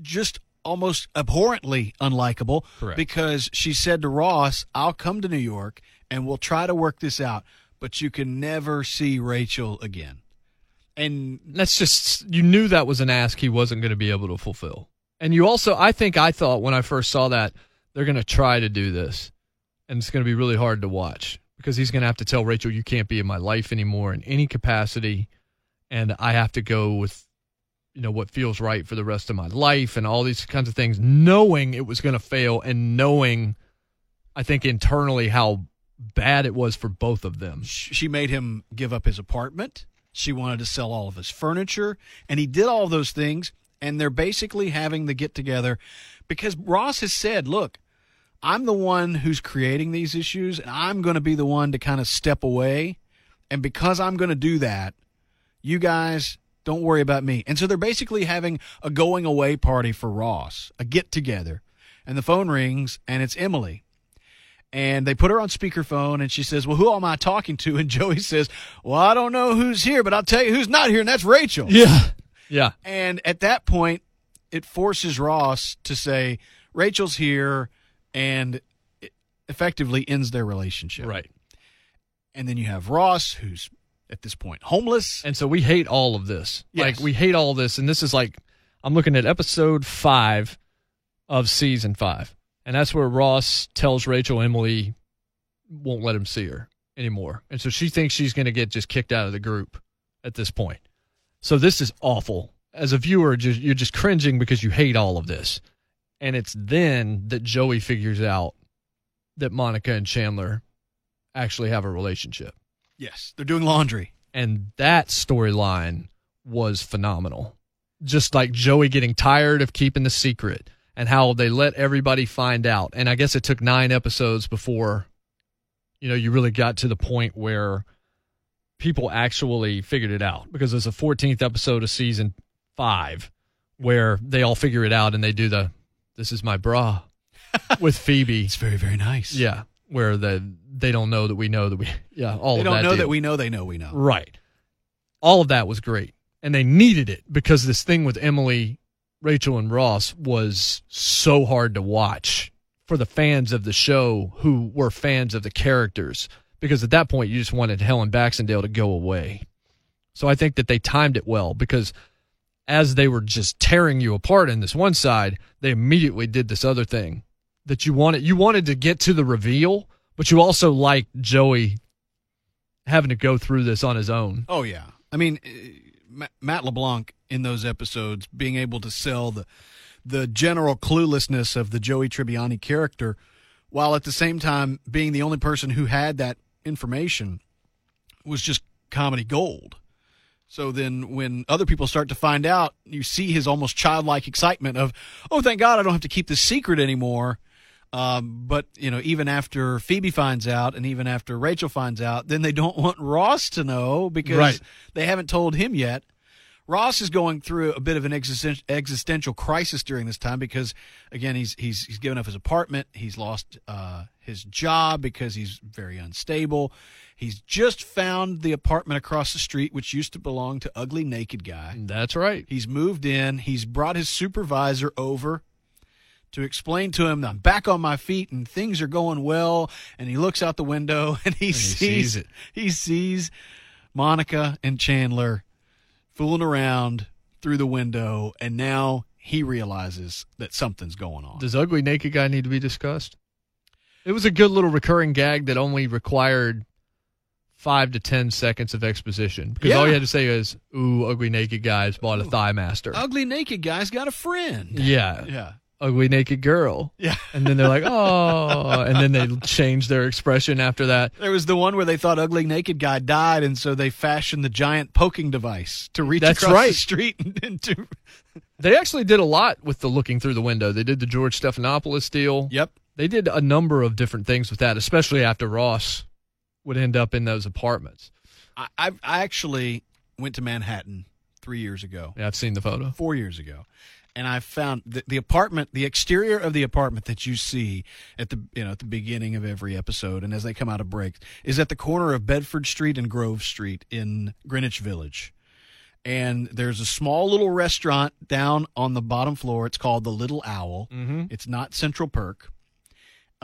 just almost abhorrently unlikable Correct. because she said to Ross, "I'll come to New York and we'll try to work this out, but you can never see Rachel again." And That's just you knew that was an ask he wasn't going to be able to fulfill. And you also I think I thought when I first saw that they're going to try to do this and it's going to be really hard to watch because he's going to have to tell Rachel you can't be in my life anymore in any capacity and I have to go with you know what feels right for the rest of my life and all these kinds of things knowing it was going to fail and knowing I think internally how bad it was for both of them. she made him give up his apartment. She wanted to sell all of his furniture, and he did all those things. And they're basically having the get together because Ross has said, "Look, I'm the one who's creating these issues, and I'm going to be the one to kind of step away. And because I'm going to do that, you guys don't worry about me." And so they're basically having a going away party for Ross, a get together. And the phone rings, and it's Emily and they put her on speakerphone and she says well who am i talking to and joey says well i don't know who's here but i'll tell you who's not here and that's rachel Yeah. Yeah. and at that point it forces ross to say rachel's here and it effectively ends their relationship Right. and then you have ross who's at this point homeless And so we hate all of this. Yes. Like we hate all this. And this is like I'm looking at episode five of season five. And that's where Ross tells Rachel Emily won't let him see her anymore. And so she thinks she's gonna get just kicked out of the group at this point. So this is awful. As a viewer, you're just cringing because you hate all of this. And it's then that Joey figures out that Monica and Chandler actually have a relationship yes they're doing laundry and that storyline was phenomenal. Just like Joey getting tired of keeping the secret and how they let everybody find out. And I guess it took nine episodes before, you know, you really got to the point where people actually figured it out because there's a 14th episode of season five where they all figure it out and they do the, this is my bra with Phoebe. it's very very nice Yeah. Where the, they don't know that we know that we, yeah, all they of don't that know deal. that we know they know we know Right. All of that was great. And they needed it because this thing with Emily, Rachel, and Ross was so hard to watch for the fans of the show who were fans of the characters. Because at that point, you just wanted Helen Baxendale to go away. So I think that they timed it well because as they were just tearing you apart in this one side, they immediately did this other thing that you wanted. You wanted to get to the reveal, but you also liked Joey having to go through this on his own. Oh yeah, I mean, uh, Matt LeBlanc in those episodes being able to sell the the general cluelessness of the Joey Tribbiani character, while at the same time being the only person who had that information, was just comedy gold. So then, when other people start to find out, you see his almost childlike excitement of, "Oh, thank God, I don't have to keep this secret anymore." Um, but you know, even after Phoebe finds out, and even after Rachel finds out, then they don't want Ross to know because Right. they haven't told him yet. Ross is going through a bit of an existential crisis during this time because, again, he's he's he's given up his apartment, he's lost uh, his job because he's very unstable. He's just found the apartment across the street, which used to belong to Ugly Naked Guy. That's right. He's moved in. He's brought his supervisor over to explain to him that I'm back on my feet and things are going well. And he looks out the window and he, sees, sees it. He sees Monica and Chandler fooling around through the window, and now he realizes that something's going on. Does ugly naked guy need to be discussed? It was a good little recurring gag that only required five to ten seconds of exposition because all you had to say is, "Ooh, ugly naked guy's bought a thigh master." Ugly naked guy's got a friend. yeah, Yeah. ugly naked girl. Yeah. And then they're like, "Oh," and then they change their expression after that. There was the one where they thought ugly naked guy died, and so they fashioned the giant poking device to reach That's across the street and, and to They actually did a lot with the looking through the window. They did the George Stephanopoulos deal. Yep. they did a number of different things with that, especially after Ross would end up in those apartments. I, I, I actually went to Manhattan three years ago, Yeah, I've seen the photo. four years ago, and I found the, the apartment, the exterior of the apartment that you see at the you know at the beginning of every episode, and as they come out of breaks, is at the corner of Bedford Street and Grove Street in Greenwich Village. And there's a small little restaurant down on the bottom floor. It's called the Little Owl. Mm-hmm. It's not Central Perk,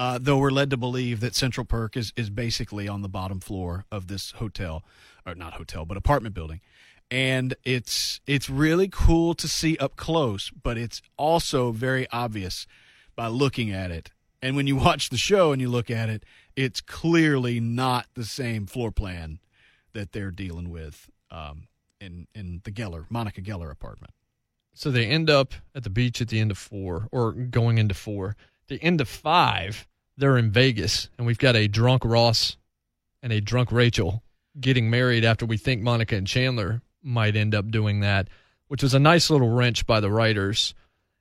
uh, though we're led to believe that Central Perk is, is basically on the bottom floor of this hotel, or not hotel, but apartment building. And it's it's really cool to see up close, but it's also very obvious by looking at it. And when you watch the show and you look at it, it's clearly not the same floor plan that they're dealing with um, in in the Geller Monica Geller apartment. So they end up at the beach at the end of four, or going into four. The end of five, they're in Vegas, and we've got a drunk Ross and a drunk Rachel getting married after we think Monica and Chandler might end up doing that, which was a nice little wrench by the writers.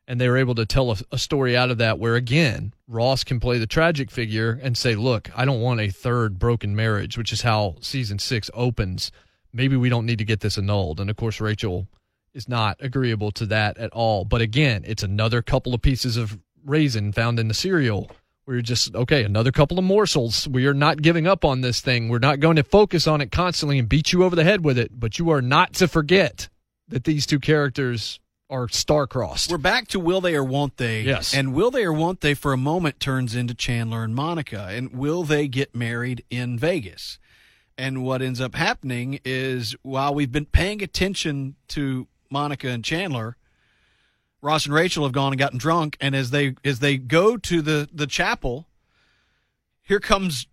And they were able to tell a, a story out of that where, again, Ross can play the tragic figure and say, Look, I don't want a third broken marriage, which is how season six opens. Maybe we don't need to get this annulled. And of course, Rachel is not agreeable to that at all. But again, it's another couple of pieces of raisin found in the cereal where you're just, okay, another couple of morsels. We are not giving up on this thing. We're not going to focus on it constantly and beat you over the head with it. But you are not to forget that these two characters are star-crossed. We're back to will they or won't they? Yes. And will they or won't they for a moment turns into Chandler and Monica. And will they get married in Vegas? And what ends up happening is while we've been paying attention to Monica and Chandler, Ross and Rachel have gone and gotten drunk, and as they as they go to the the chapel, here comes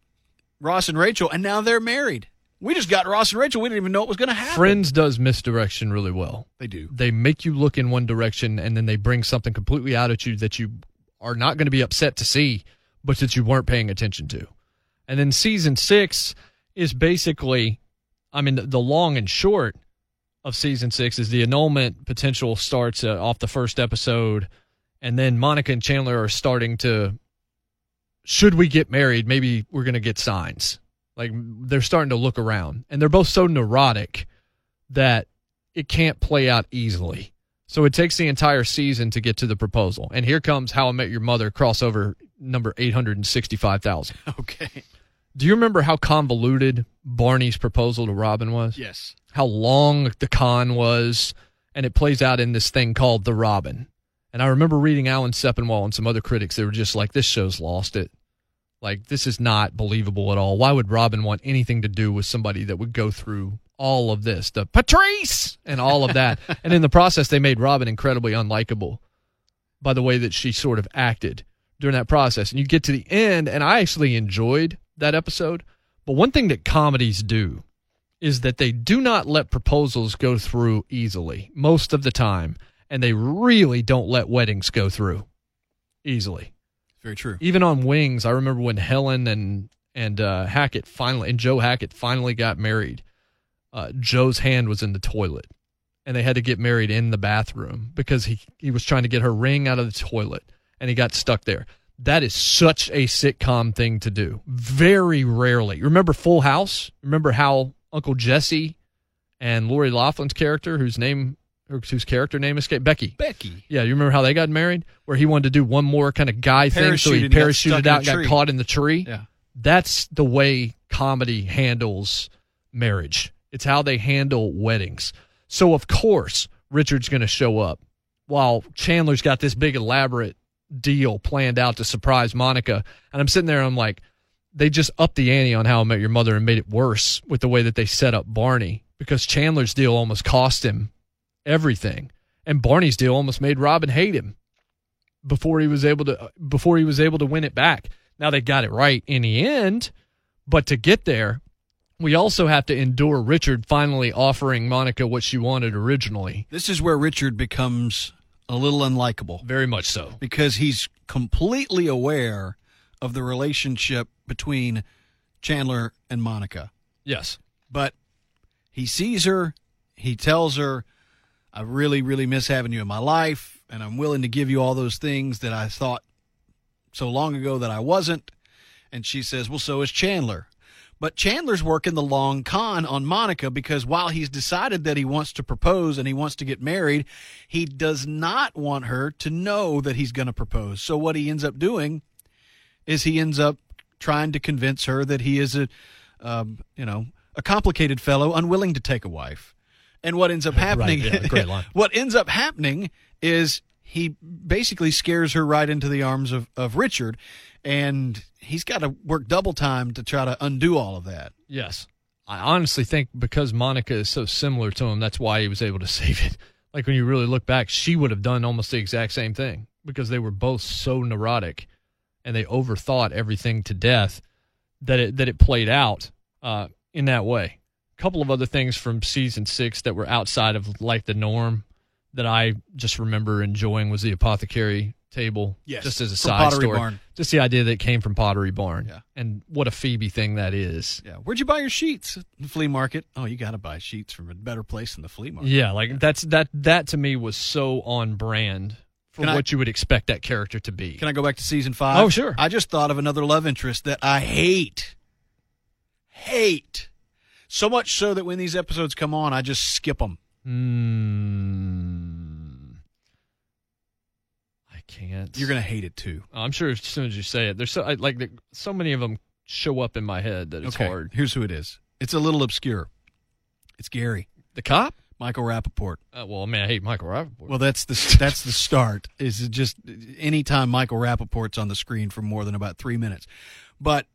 Ross and Rachel, and now they're married. We just got Ross and Rachel. We didn't even know it was going to happen. Friends does misdirection really well. they do. They make you look in one direction and then they bring something completely out at you that you are not going to be upset to see, but that you weren't paying attention to. And then season six is basically, I mean, the, the long and short of season six is the annulment potential starts uh, off the first episode. And then Monica and Chandler are starting to, should we get married? Maybe we're going to get signs. Like they're starting to look around. And they're both so neurotic that it can't play out easily. So it takes the entire season to get to the proposal. And here comes How I Met Your Mother crossover number 865,000. Okay. Do you remember how convoluted Barney's proposal to Robin was? Yes. How long the con was, and it plays out in this thing called The Robin. And I remember reading Alan Sepinwall and some other critics. They were just like, this show's lost it. Like, this is not believable at all. Why would Robin want anything to do with somebody that would go through all of this, the Patrice, and all of that? and in the process, they made Robin incredibly unlikable by the way that she sort of acted during that process. And you get to the end, and I actually enjoyed that episode. But one thing that comedies do is that they do not let proposals go through easily most of the time, and they really don't let weddings go through easily. Very true. Even on Wings, I remember when Helen and and uh, Hackett finally and Joe Hackett finally got married. Uh, Joe's hand was in the toilet, and they had to get married in the bathroom because he he was trying to get her ring out of the toilet, and he got stuck there. That is such a sitcom thing to do. Very rarely. Remember Full House? Remember how Uncle Jesse and Lori Loughlin's character, whose name whose character name escaped Becky. Becky. Yeah, you remember how they got married? Where he wanted to do one more kind of guy thing, so he Parachuted got parachuted stuck in out, and got caught in the tree. Yeah. That's the way comedy handles marriage. It's how they handle weddings. So of course Richard's going to show up while Chandler's got this big elaborate deal planned out to surprise Monica. And I'm sitting there and I'm like, they just upped the ante on How I Met Your Mother and made it worse with the way that they set up Barney because Chandler's deal almost cost him everything, and Barney's deal almost made Robin hate him before he was able to before he was able to win it back. Now they got it right in the end, but to get there, we also have to endure Richard finally offering Monica what she wanted originally. This is where Richard becomes a little unlikable Very much so. because he's completely aware of the relationship between Chandler and Monica. Yes. But he sees her, he tells her, I really, really miss having you in my life, and I'm willing to give you all those things that I thought so long ago that I wasn't. And she says, Well, so is Chandler. But Chandler's working the long con on Monica because while he's decided that he wants to propose and he wants to get married, he does not want her to know that he's going to propose. So what he ends up doing is he ends up trying to convince her that he is a, um, you know, a complicated fellow, unwilling to take a wife. And what ends up happening, yeah, great line. what ends up happening is he basically scares her right into the arms of, of Richard, and he's got to work double time to try to undo all of that. Yes. I honestly think because Monica is so similar to him, that's why he was able to save it. Like when you really look back, she would have done almost the exact same thing because they were both so neurotic and they overthought everything to death that it that it played out uh, in that way. A couple of other things from season six that were outside of like the norm that I just remember enjoying was the apothecary table. Yes, just as a side Pottery story, Barn. just the idea that it came from Pottery Barn. Yeah. and what a Phoebe thing that is. Yeah, where'd you buy your sheets? The flea market. Oh, you got to buy sheets from a better place than the flea market. Yeah, like that's that that to me was so on brand for Can I- what you would expect that character to be. Can I go back to season five? Oh, sure. I just thought of another love interest that I hate. Hate. So much so that when these episodes come on, I just skip them. Mm, I can't. You're going to hate it too. I'm sure as soon as you say it, there's so I, like the, so many of them show up in my head that it's okay, hard. here's who it is. It's a little obscure. It's Gary, The cop? Michael Rapaport. Uh, well, mean, I hate Michael Rapaport. Well, that's the that's the start. Is it just anytime Michael Rapaport's on the screen for more than about three minutes, but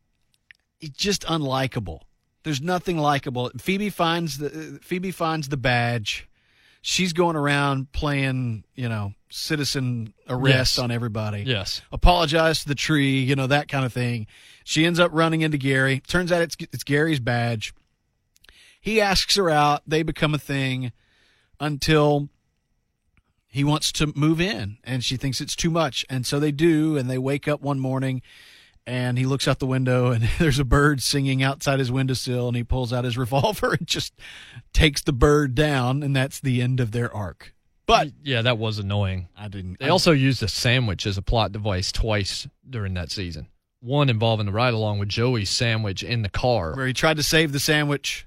it's just unlikable. There's nothing likable. Phoebe finds the Phoebe finds the badge. She's going around playing, you know, citizen arrest Yes. on everybody. yes. Apologize to the tree, you know, that kind of thing. She ends up running into Gary. Turns out it's it's Gary's badge. He asks her out. They become a thing until he wants to move in and she thinks it's too much. And so they do. And they wake up one morning and he looks out the window and there's a bird singing outside his windowsill and he pulls out his revolver and just takes the bird down. And that's the end of their arc. But yeah, that was annoying. I didn't. They also used a sandwich as a plot device twice during that season. One involving the ride along with Joey's sandwich in the car. where he tried to save the sandwich.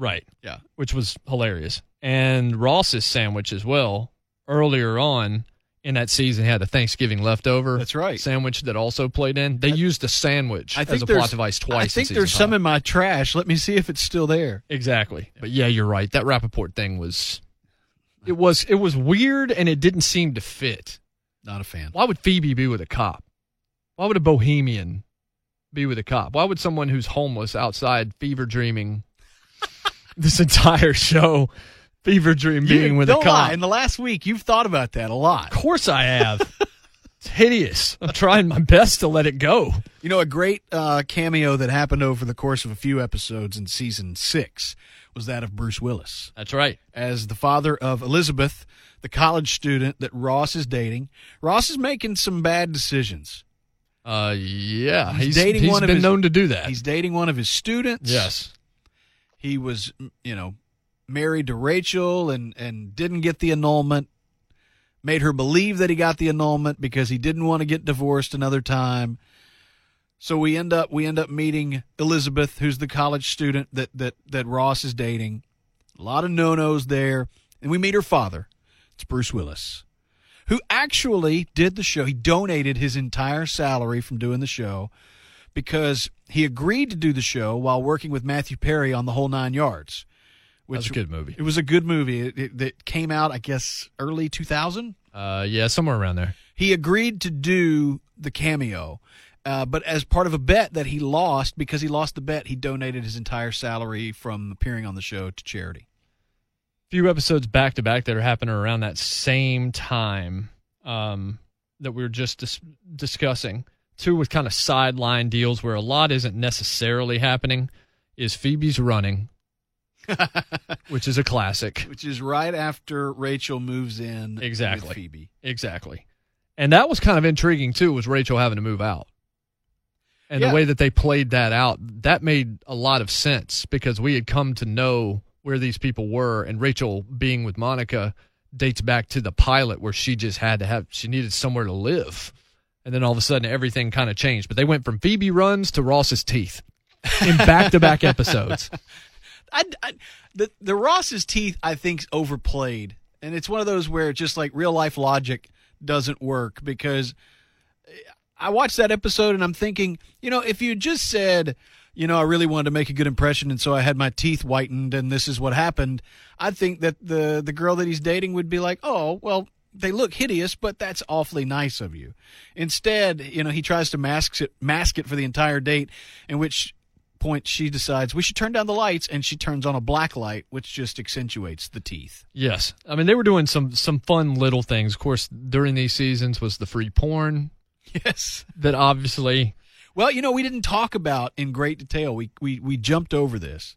Right. Yeah. Which was hilarious. And Ross's sandwich as well. Earlier on in that season, he had a Thanksgiving leftover. That's right. Sandwich that also played in. They used a sandwich I as think a there's plot device twice. I think in there's season some in my trash. Let me see if it's still there. Exactly. But yeah, you're right. That Rapaport thing was. It was it was weird and it didn't seem to fit. Not a fan. Why would Phoebe be with a cop? Why would a bohemian be with a cop? Why would someone who's homeless outside fever dreaming this entire show, fever dream being You- with a cop? lie. In the last week, you've thought about that a lot. Of course I have. it's hideous. I'm trying my best to let it go. You know, a great uh, cameo that happened over the course of a few episodes in season six was that of Bruce Willis That's right. as the father of Elizabeth, the college student that Ross is dating. Ross is making some bad decisions. Uh, yeah, He's he's, dating he's one of been his- known to do that. He's dating one of his students. yes. He was you know married to Rachel and and didn't get the annulment made her believe that he got the annulment because he didn't want to get divorced another time. So we end up we end up meeting Elizabeth who's the college student that that that Ross is dating. A lot of no-nos there. And we meet her father. It's Bruce Willis who actually did the show. He donated his entire salary from doing the show because he agreed to do the show while working with Matthew Perry on the whole nine yards. That's a good movie. It was a good movie. It, it, it came out, I guess, early 2000. Uh, yeah, somewhere around there. He agreed to do the cameo, uh, but as part of a bet that he lost, because he lost the bet, he donated his entire salary from appearing on the show to charity. few episodes back to back that are happening around that same time um, that we were just dis- discussing. Two with kind of sideline deals where a lot isn't necessarily happening. Is Phoebe's running, which is a classic. Which is right after Rachel moves in Exactly. with Phoebe. Exactly. And that was kind of intriguing too, was Rachel having to move out. And Yeah. the way that they played that out, that made a lot of sense because we had come to know where these people were and Rachel being with Monica dates back to the pilot where she just had to have she needed somewhere to live. And then all of a sudden everything kind of changed. But they went from Phoebe runs to Ross's teeth in back to back episodes. I, I, the the Ross's teeth, I think, overplayed, and it's one of those where just like real life logic doesn't work because I watched that episode and I'm thinking, you know, if you just said, you know, I really wanted to make a good impression, and so I had my teeth whitened, and this is what happened, I think that the the girl that he's dating would be like, oh, well. They look hideous, but that's awfully nice of you. Instead, you know, he tries to mask it, mask it for the entire date, in which point she decides we should turn down the lights and she turns on a black light which just accentuates the teeth. Yes, I mean they were doing some some fun little things. Of course, during these seasons was the free porn. Yes. That obviously well you know we didn't talk about in great detail. We we, we jumped over this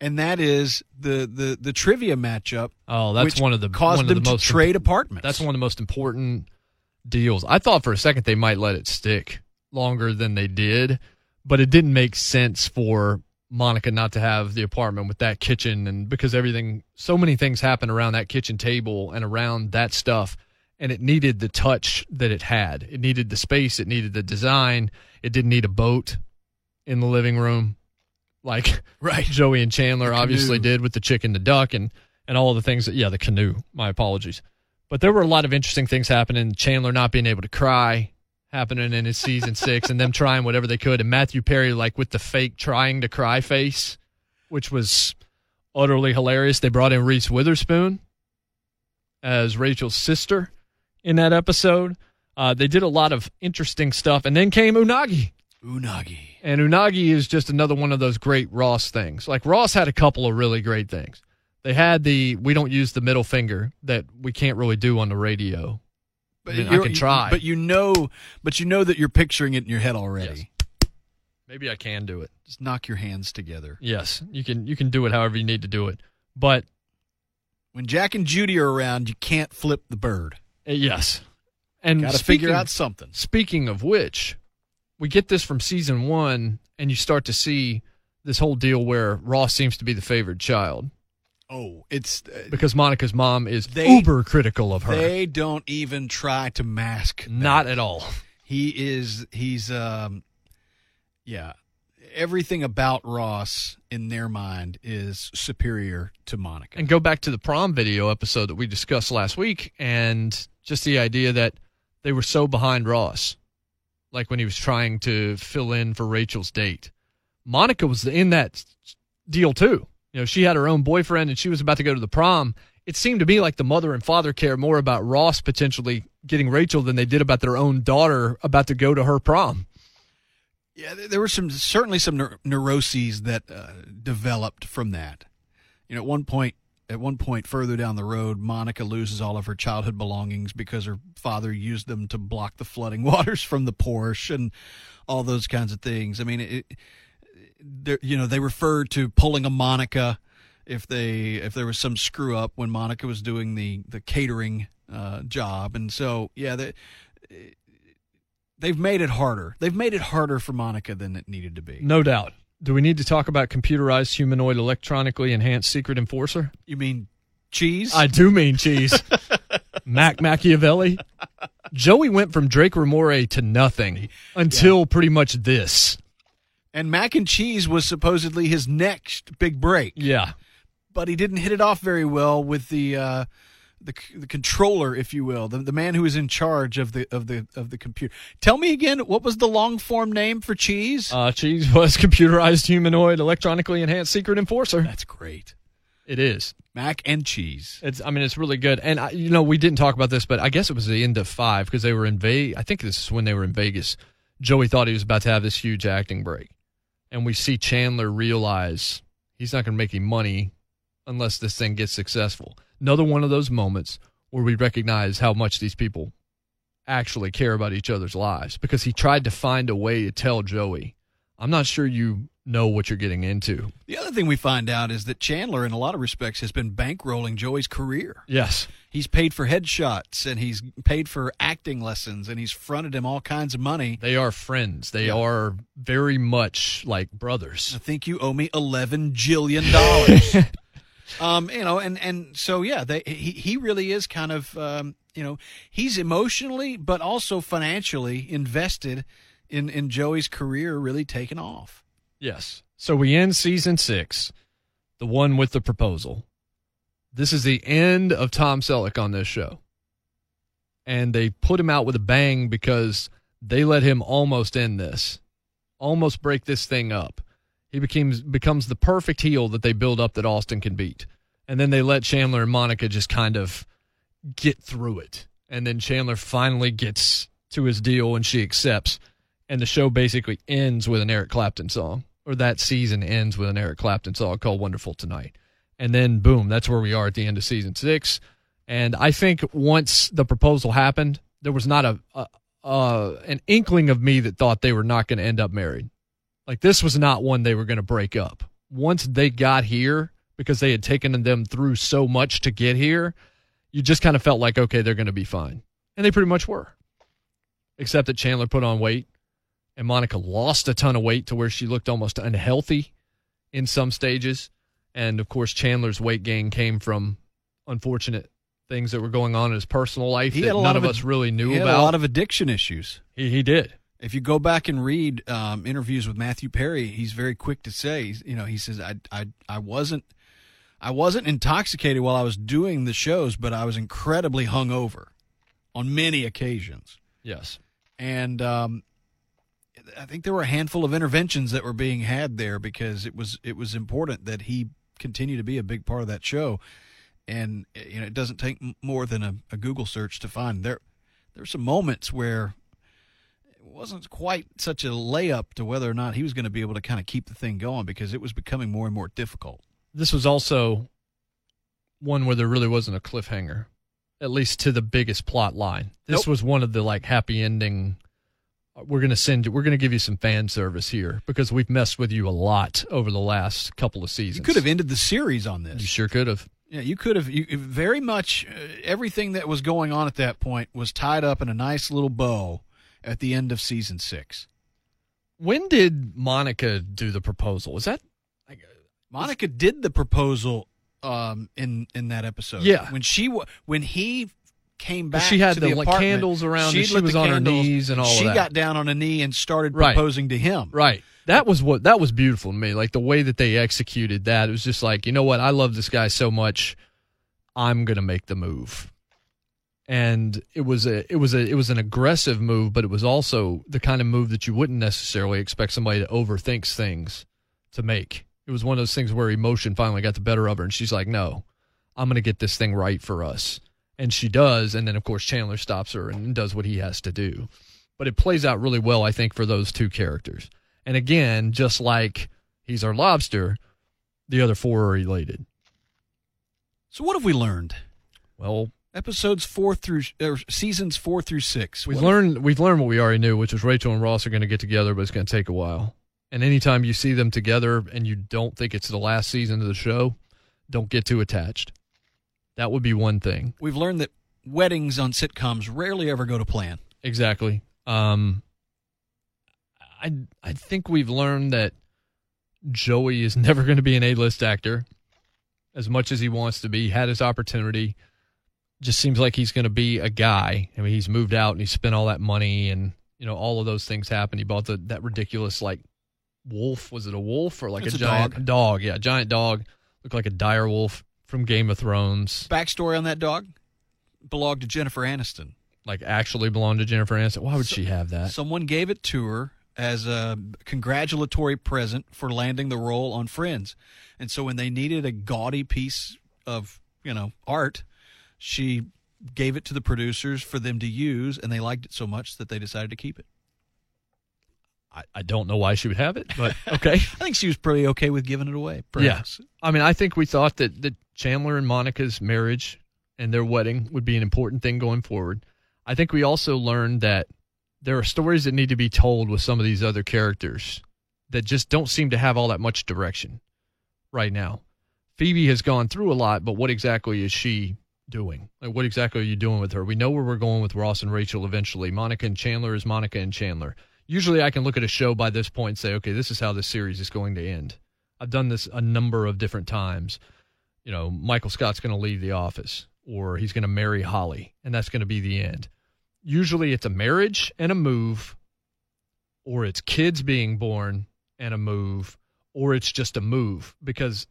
and that is the the the trivia matchup Oh, that's one of the caused one of them the most to trade apartments That's one of the most important deals. I thought for a second they might let it stick longer than they did, but it didn't make sense for Monica not to have the apartment with that kitchen and because everything so many things happen around that kitchen table and around that stuff and it needed the touch that it had. It needed the space, it needed the design. It didn't need a boat in the living room like right Joey and Chandler obviously did with the chicken, the duck, and and all of the things that yeah, the canoe. My apologies, but there were a lot of interesting things happening. Chandler not being able to cry happening in his season six, and them trying whatever they could, and Matthew Perry like with the fake trying to cry face, which was utterly hilarious. They brought in Reese Witherspoon as Rachel's sister in that episode. Uh, they did a lot of interesting stuff, and then came Unagi. unagi And Unagi is just another one of those great Ross things. Like Ross had a couple of really great things. They had the we don't use the middle finger that we can't really do on the radio. but I mean, I you're- can try. but you know but you know that you're picturing it in your head already Maybe I can do it. just knock your hands together Yes, you can you can do it however you need to do it. But when jack and judy are around you can't flip the bird uh, yes. And gotta figure speaking- out something Speaking of which, we get this from season one, and you start to see this whole deal where Ross seems to be the favored child oh it's uh, because Monica's mom is They- uber critical of her. They don't even try to mask. that. Not at all. He is. He's. Um. Yeah. Everything about Ross in their mind is superior to Monica. and go back to the prom video episode that we discussed last week and just the idea that they were so behind Ross like when he was trying to fill in for Rachel's date. Monica was in that deal too. You know she had her own boyfriend and she was about to go to the prom. It seemed to me like the mother and father cared more about Ross potentially getting Rachel than they did about their own daughter about to go to her prom. Yeah, there- were some certainly some neur- neuroses that uh, developed from that. You know, at one point, at one point further down the road, Monica loses all of her childhood belongings because her father used them to block the flooding waters from the Porsche and all those kinds of things. I mean, it, you know, they referred to pulling a Monica if they if there was some screw up when Monica was doing the the catering uh, job, and so yeah, they, they've made it harder. They've made it harder for Monica than it needed to be. no doubt do we need to talk about computerized humanoid electronically enhanced secret enforcer You mean cheese? I do mean cheese. Mac Machiavelli. Joey went from Drake Ramoray to nothing until pretty much this. and mac and cheese was supposedly his next big break, Yeah. but he didn't hit it off very well with the uh, the, the controller, if you will, the, the man who is in charge of the of the of the computer. Tell me again, what was the long form name for cheese? Uh, cheese was computerized humanoid electronically enhanced secret enforcer. That's great. It is. Mac and cheese. It's. I mean, it's really good. And I, you know, we didn't talk about this, but I guess it was the end of five because they were in Vegas. I think this is when they were in Vegas. Joey thought he was about to have this huge acting break, and we see Chandler realize he's not going to make any money unless this thing gets successful. Another one of those moments where we recognize how much these people actually care about each other's lives because he tried to find a way to tell Joey, "I'm not sure you know what you're getting into." The other thing we find out is that Chandler, in a lot of respects, has been bankrolling Joey's career. Yes. He's paid for headshots and he's paid for acting lessons and he's fronted him all kinds of money. They are friends. They Yeah. are very much like brothers. I think you owe me eleven jillion dollars. Um, you know, and and so yeah, they he he really is kind of um, you know, he's emotionally but also financially invested in in Joey's career really taking off. Yes. So we end season six, the one with the proposal. This is the end of Tom Selleck on this show. And they put him out with a bang because they let him almost end this, almost break this thing up. He becomes becomes the perfect heel that they build up that Austin can beat. And then they let Chandler and Monica just kind of get through it. And then Chandler finally gets to his deal and she accepts. And the show basically ends with an Eric Clapton song, or that season ends with an Eric Clapton song called Wonderful Tonight. And then, boom, that's where we are at the end of season six. And I think once the proposal happened, there was not a, a uh, an inkling of me that thought they were not going to end up married. Like this was not one they were going to break up. Once they got here, because they had taken them through so much to get here, you just kind of felt like, okay, they're going to be fine. And they pretty much were. Except that Chandler put on weight and Monica lost a ton of weight to where she looked almost unhealthy in some stages. And of course, Chandler's weight gain came from unfortunate things that were going on in his personal life He that had a none lot of of us really knew about. a lot of addiction issues. he, he did. If you go back and read um, interviews with Matthew Perry, he's very quick to say, you know, he says, I, I, I wasn't, I wasn't intoxicated while I was doing the shows, but I was incredibly hungover on many occasions. Yes. And um, I think there were a handful of interventions that were being had there because it was, it was important that he continue to be a big part of that show. And you know, it doesn't take more than a, a Google search to find there. There were some moments where wasn't quite such a layup to whether or not he was going to be able to kind of keep the thing going because it was becoming more and more difficult. This was also one where there really wasn't a cliffhanger, at least to the biggest plot line. This Nope. was one of the like happy ending. uh, We're gonna send you. We're gonna give you some fan service here because we've messed with you a lot over the last couple of seasons. You could have ended the series on this. You sure could have. Yeah, you could have. You, very much uh, everything that was going on at that point was tied up in a nice little bow at the end of season six. When did Monica do the proposal? Was that Monica did the proposal um, in in that episode. Yeah. when she when he came back, She had the, the, like, candles around She and she was on her candles, knees and all of She got down on a knee and started Right. proposing to him. Right. That was what that was beautiful to me. Like the way that they executed that. It was just like, you know what? I love this guy so much. I'm gonna make the move. And it was a it was a it was an aggressive move, but it was also the kind of move that you wouldn't necessarily expect somebody that overthinks things to make. It was one of those things where emotion finally got the better of her and she's like, No, I'm gonna get this thing right for us. And she does, and then of course Chandler stops her and does what he has to do but it plays out really well, I think, for those two characters. And again, just like he's our lobster, the other four are related. So what have we learned? Well, Episodes four through or seasons four through six. we've What- learned we've learned what we already knew, which is Rachel and Ross are going to get together, but it's going to take a while. And anytime you see them together and you don't think it's the last season of the show, don't get too attached. That would be one thing. We've learned that weddings on sitcoms rarely ever go to plan. Exactly. Um, I I think we've learned that Joey is never going to be an A-list actor, as much as he wants to be. He had his opportunity. Just seems like he's going to be a guy. I mean, he's moved out and he spent all that money, and you know all of those things happened. He bought the that ridiculous like wolf. Was it a wolf or like It's a a giant dog. Yeah, giant dog. Looked like a dire wolf from Game of Thrones. Backstory on that dog belonged to Jennifer Aniston. Like actually belonged to Jennifer Aniston. Why would she have that? Someone gave it to her as a congratulatory present for landing the role on Friends. And so when they needed a gaudy piece of, you know, art, she gave it to the producers for them to use and they liked it so much that they decided to keep it. I, I don't know why she would have it, but okay. I think she was pretty okay with giving it away. Perhaps. I mean, I think we thought that, that Chandler and Monica's marriage and their wedding would be an important thing going forward. I think we also learned that there are stories that need to be told with some of these other characters that just don't seem to have all that much direction right now. Phoebe has gone through a lot, but what exactly is she doing? Like, what exactly are you doing with her? We know where we're going with Ross and Rachel eventually. Monica and Chandler is Monica and Chandler. Usually I can look at a show by this point and say, okay, this is how this series is going to end. I've done this a number of different times. you know, Michael Scott's going to leave the office or he's going to marry Holly and that's going to be the end. Usually it's a marriage and a move or it's kids being born and a move or it's just a move because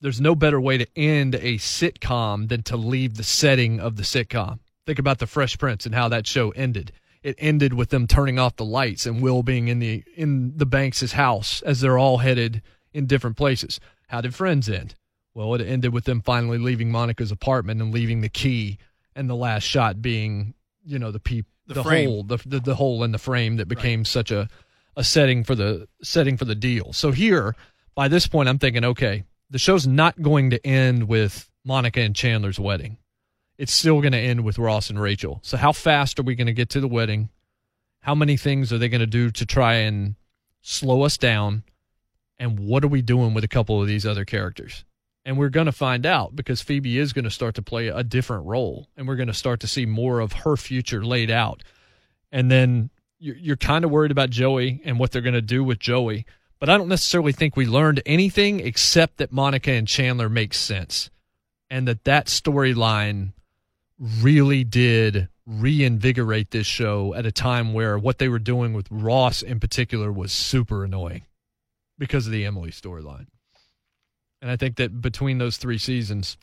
there's no better way to end a sitcom than to leave the setting of the sitcom. Think about the Fresh Prince and how that show ended. It ended with them turning off the lights and Will being in the in the Banks' house as they're all headed in different places. How did Friends end? Well, it ended with them finally leaving Monica's apartment and leaving the key, and the last shot being, you know, the peep, The the, hole, the, the the hole in the frame that became such a a setting for the setting for the deal. So here, by this point, I'm thinking, okay, the show's not going to end with Monica and Chandler's wedding. It's still going to end with Ross and Rachel. So how fast are we going to get to the wedding? How many things are they going to do to try and slow us down? And what are we doing with a couple of these other characters? And we're going to find out because Phoebe is going to start to play a different role and we're going to start to see more of her future laid out. And then you're, kind of worried about Joey and what they're going to do with Joey. But I don't necessarily think we learned anything except that Monica and Chandler make sense and that that storyline really did reinvigorate this show at a time where what they were doing with Ross in particular was super annoying because of the Emily storyline. And I think that between those three seasons,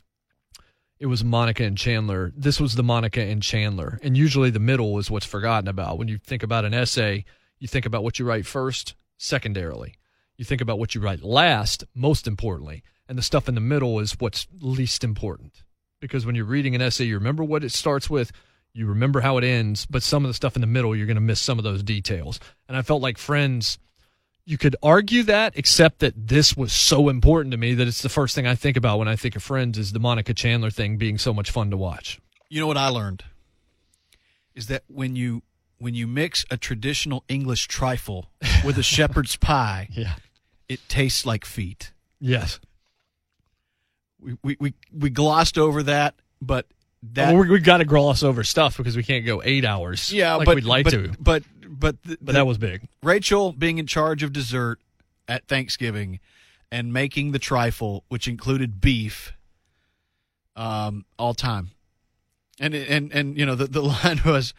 it was Monica and Chandler. This was the Monica and Chandler. And usually the middle is what's forgotten about. When you think about an essay, you think about what you write first, secondarily. You think about what you write last, most importantly. And the stuff in the middle is what's least important. Because when you're reading an essay, you remember what it starts with, you remember how it ends, but some of the stuff in the middle, you're going to miss some of those details. And I felt like Friends you could argue that, except that this was so important to me that it's the first thing I think about when I think of Friends is the Monica Chandler thing being so much fun to watch. You know what I learned is that when you when you mix a traditional English trifle with a shepherd's pie, Yeah. It tastes like feet. Yes. We we we, we glossed over that, but that Well, we, we got to gloss over stuff because we can't go eight hours. yeah, like but we'd like but, to. But but the, But that was big. Rachel being in charge of dessert at Thanksgiving and making the trifle, which included beef, um, all time. And and and you know the the line was,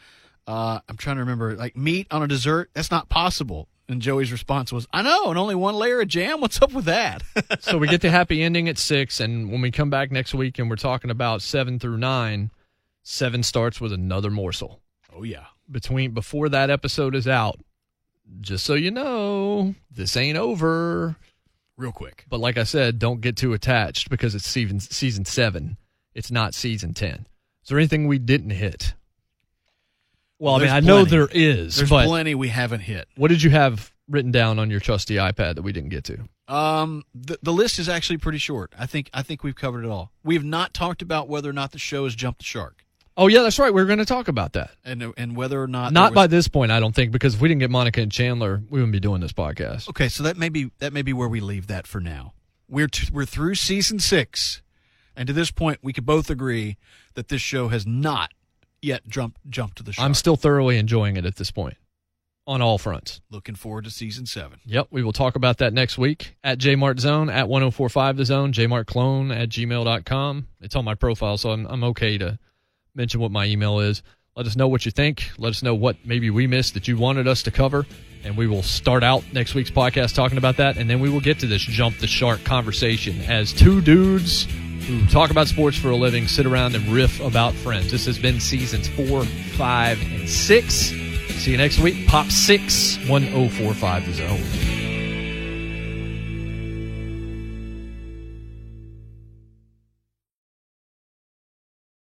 uh, I'm trying to remember, like meat on a dessert. That's not possible. And Joey's response was, "I know, and only one layer of jam. What's up with that?" so we get the happy ending at six, and when we come back next week and we're talking about seven through nine, seven starts with another morsel. oh yeah, Between before that episode is out, just so you know, this ain't over. real quick. But like I said, don't get too attached because it's season season seven. It's not season ten. Is there anything we didn't hit? Well, I mean, I know there is, There's but plenty we haven't hit. what did you have written down on your trusty iPad that we didn't get to? Um, the the list is actually pretty short. I think I think we've covered it all. We have not talked about whether or not the show has jumped the shark, Oh yeah, that's right. We are going to talk about that. and and whether or not Not there by this point, I don't think, because if we didn't get Monica and Chandler, we wouldn't be doing this podcast. Okay, so that may be that may be where we leave that for now. We're t- we're through season six, and to this point, we could both agree that this show has not yet jump jump to the shark. I'm still thoroughly enjoying it at this point on all fronts. looking forward to season seven. Yep, we will talk about that next week at Jmart Zone at 1045 The Zone, jmartclone at gmail.com. It's on my profile, so I'm, I'm okay to mention what my email is. Let us know what you think. Let us know what maybe we missed that you wanted us to cover. And we will start out next week's podcast talking about that. And then we will get to this jump the shark conversation as two dudes who talk about sports for a living sit around and riff about friends. This has been seasons four, five, and six. See you next week. Pop six, 1045 The Zone.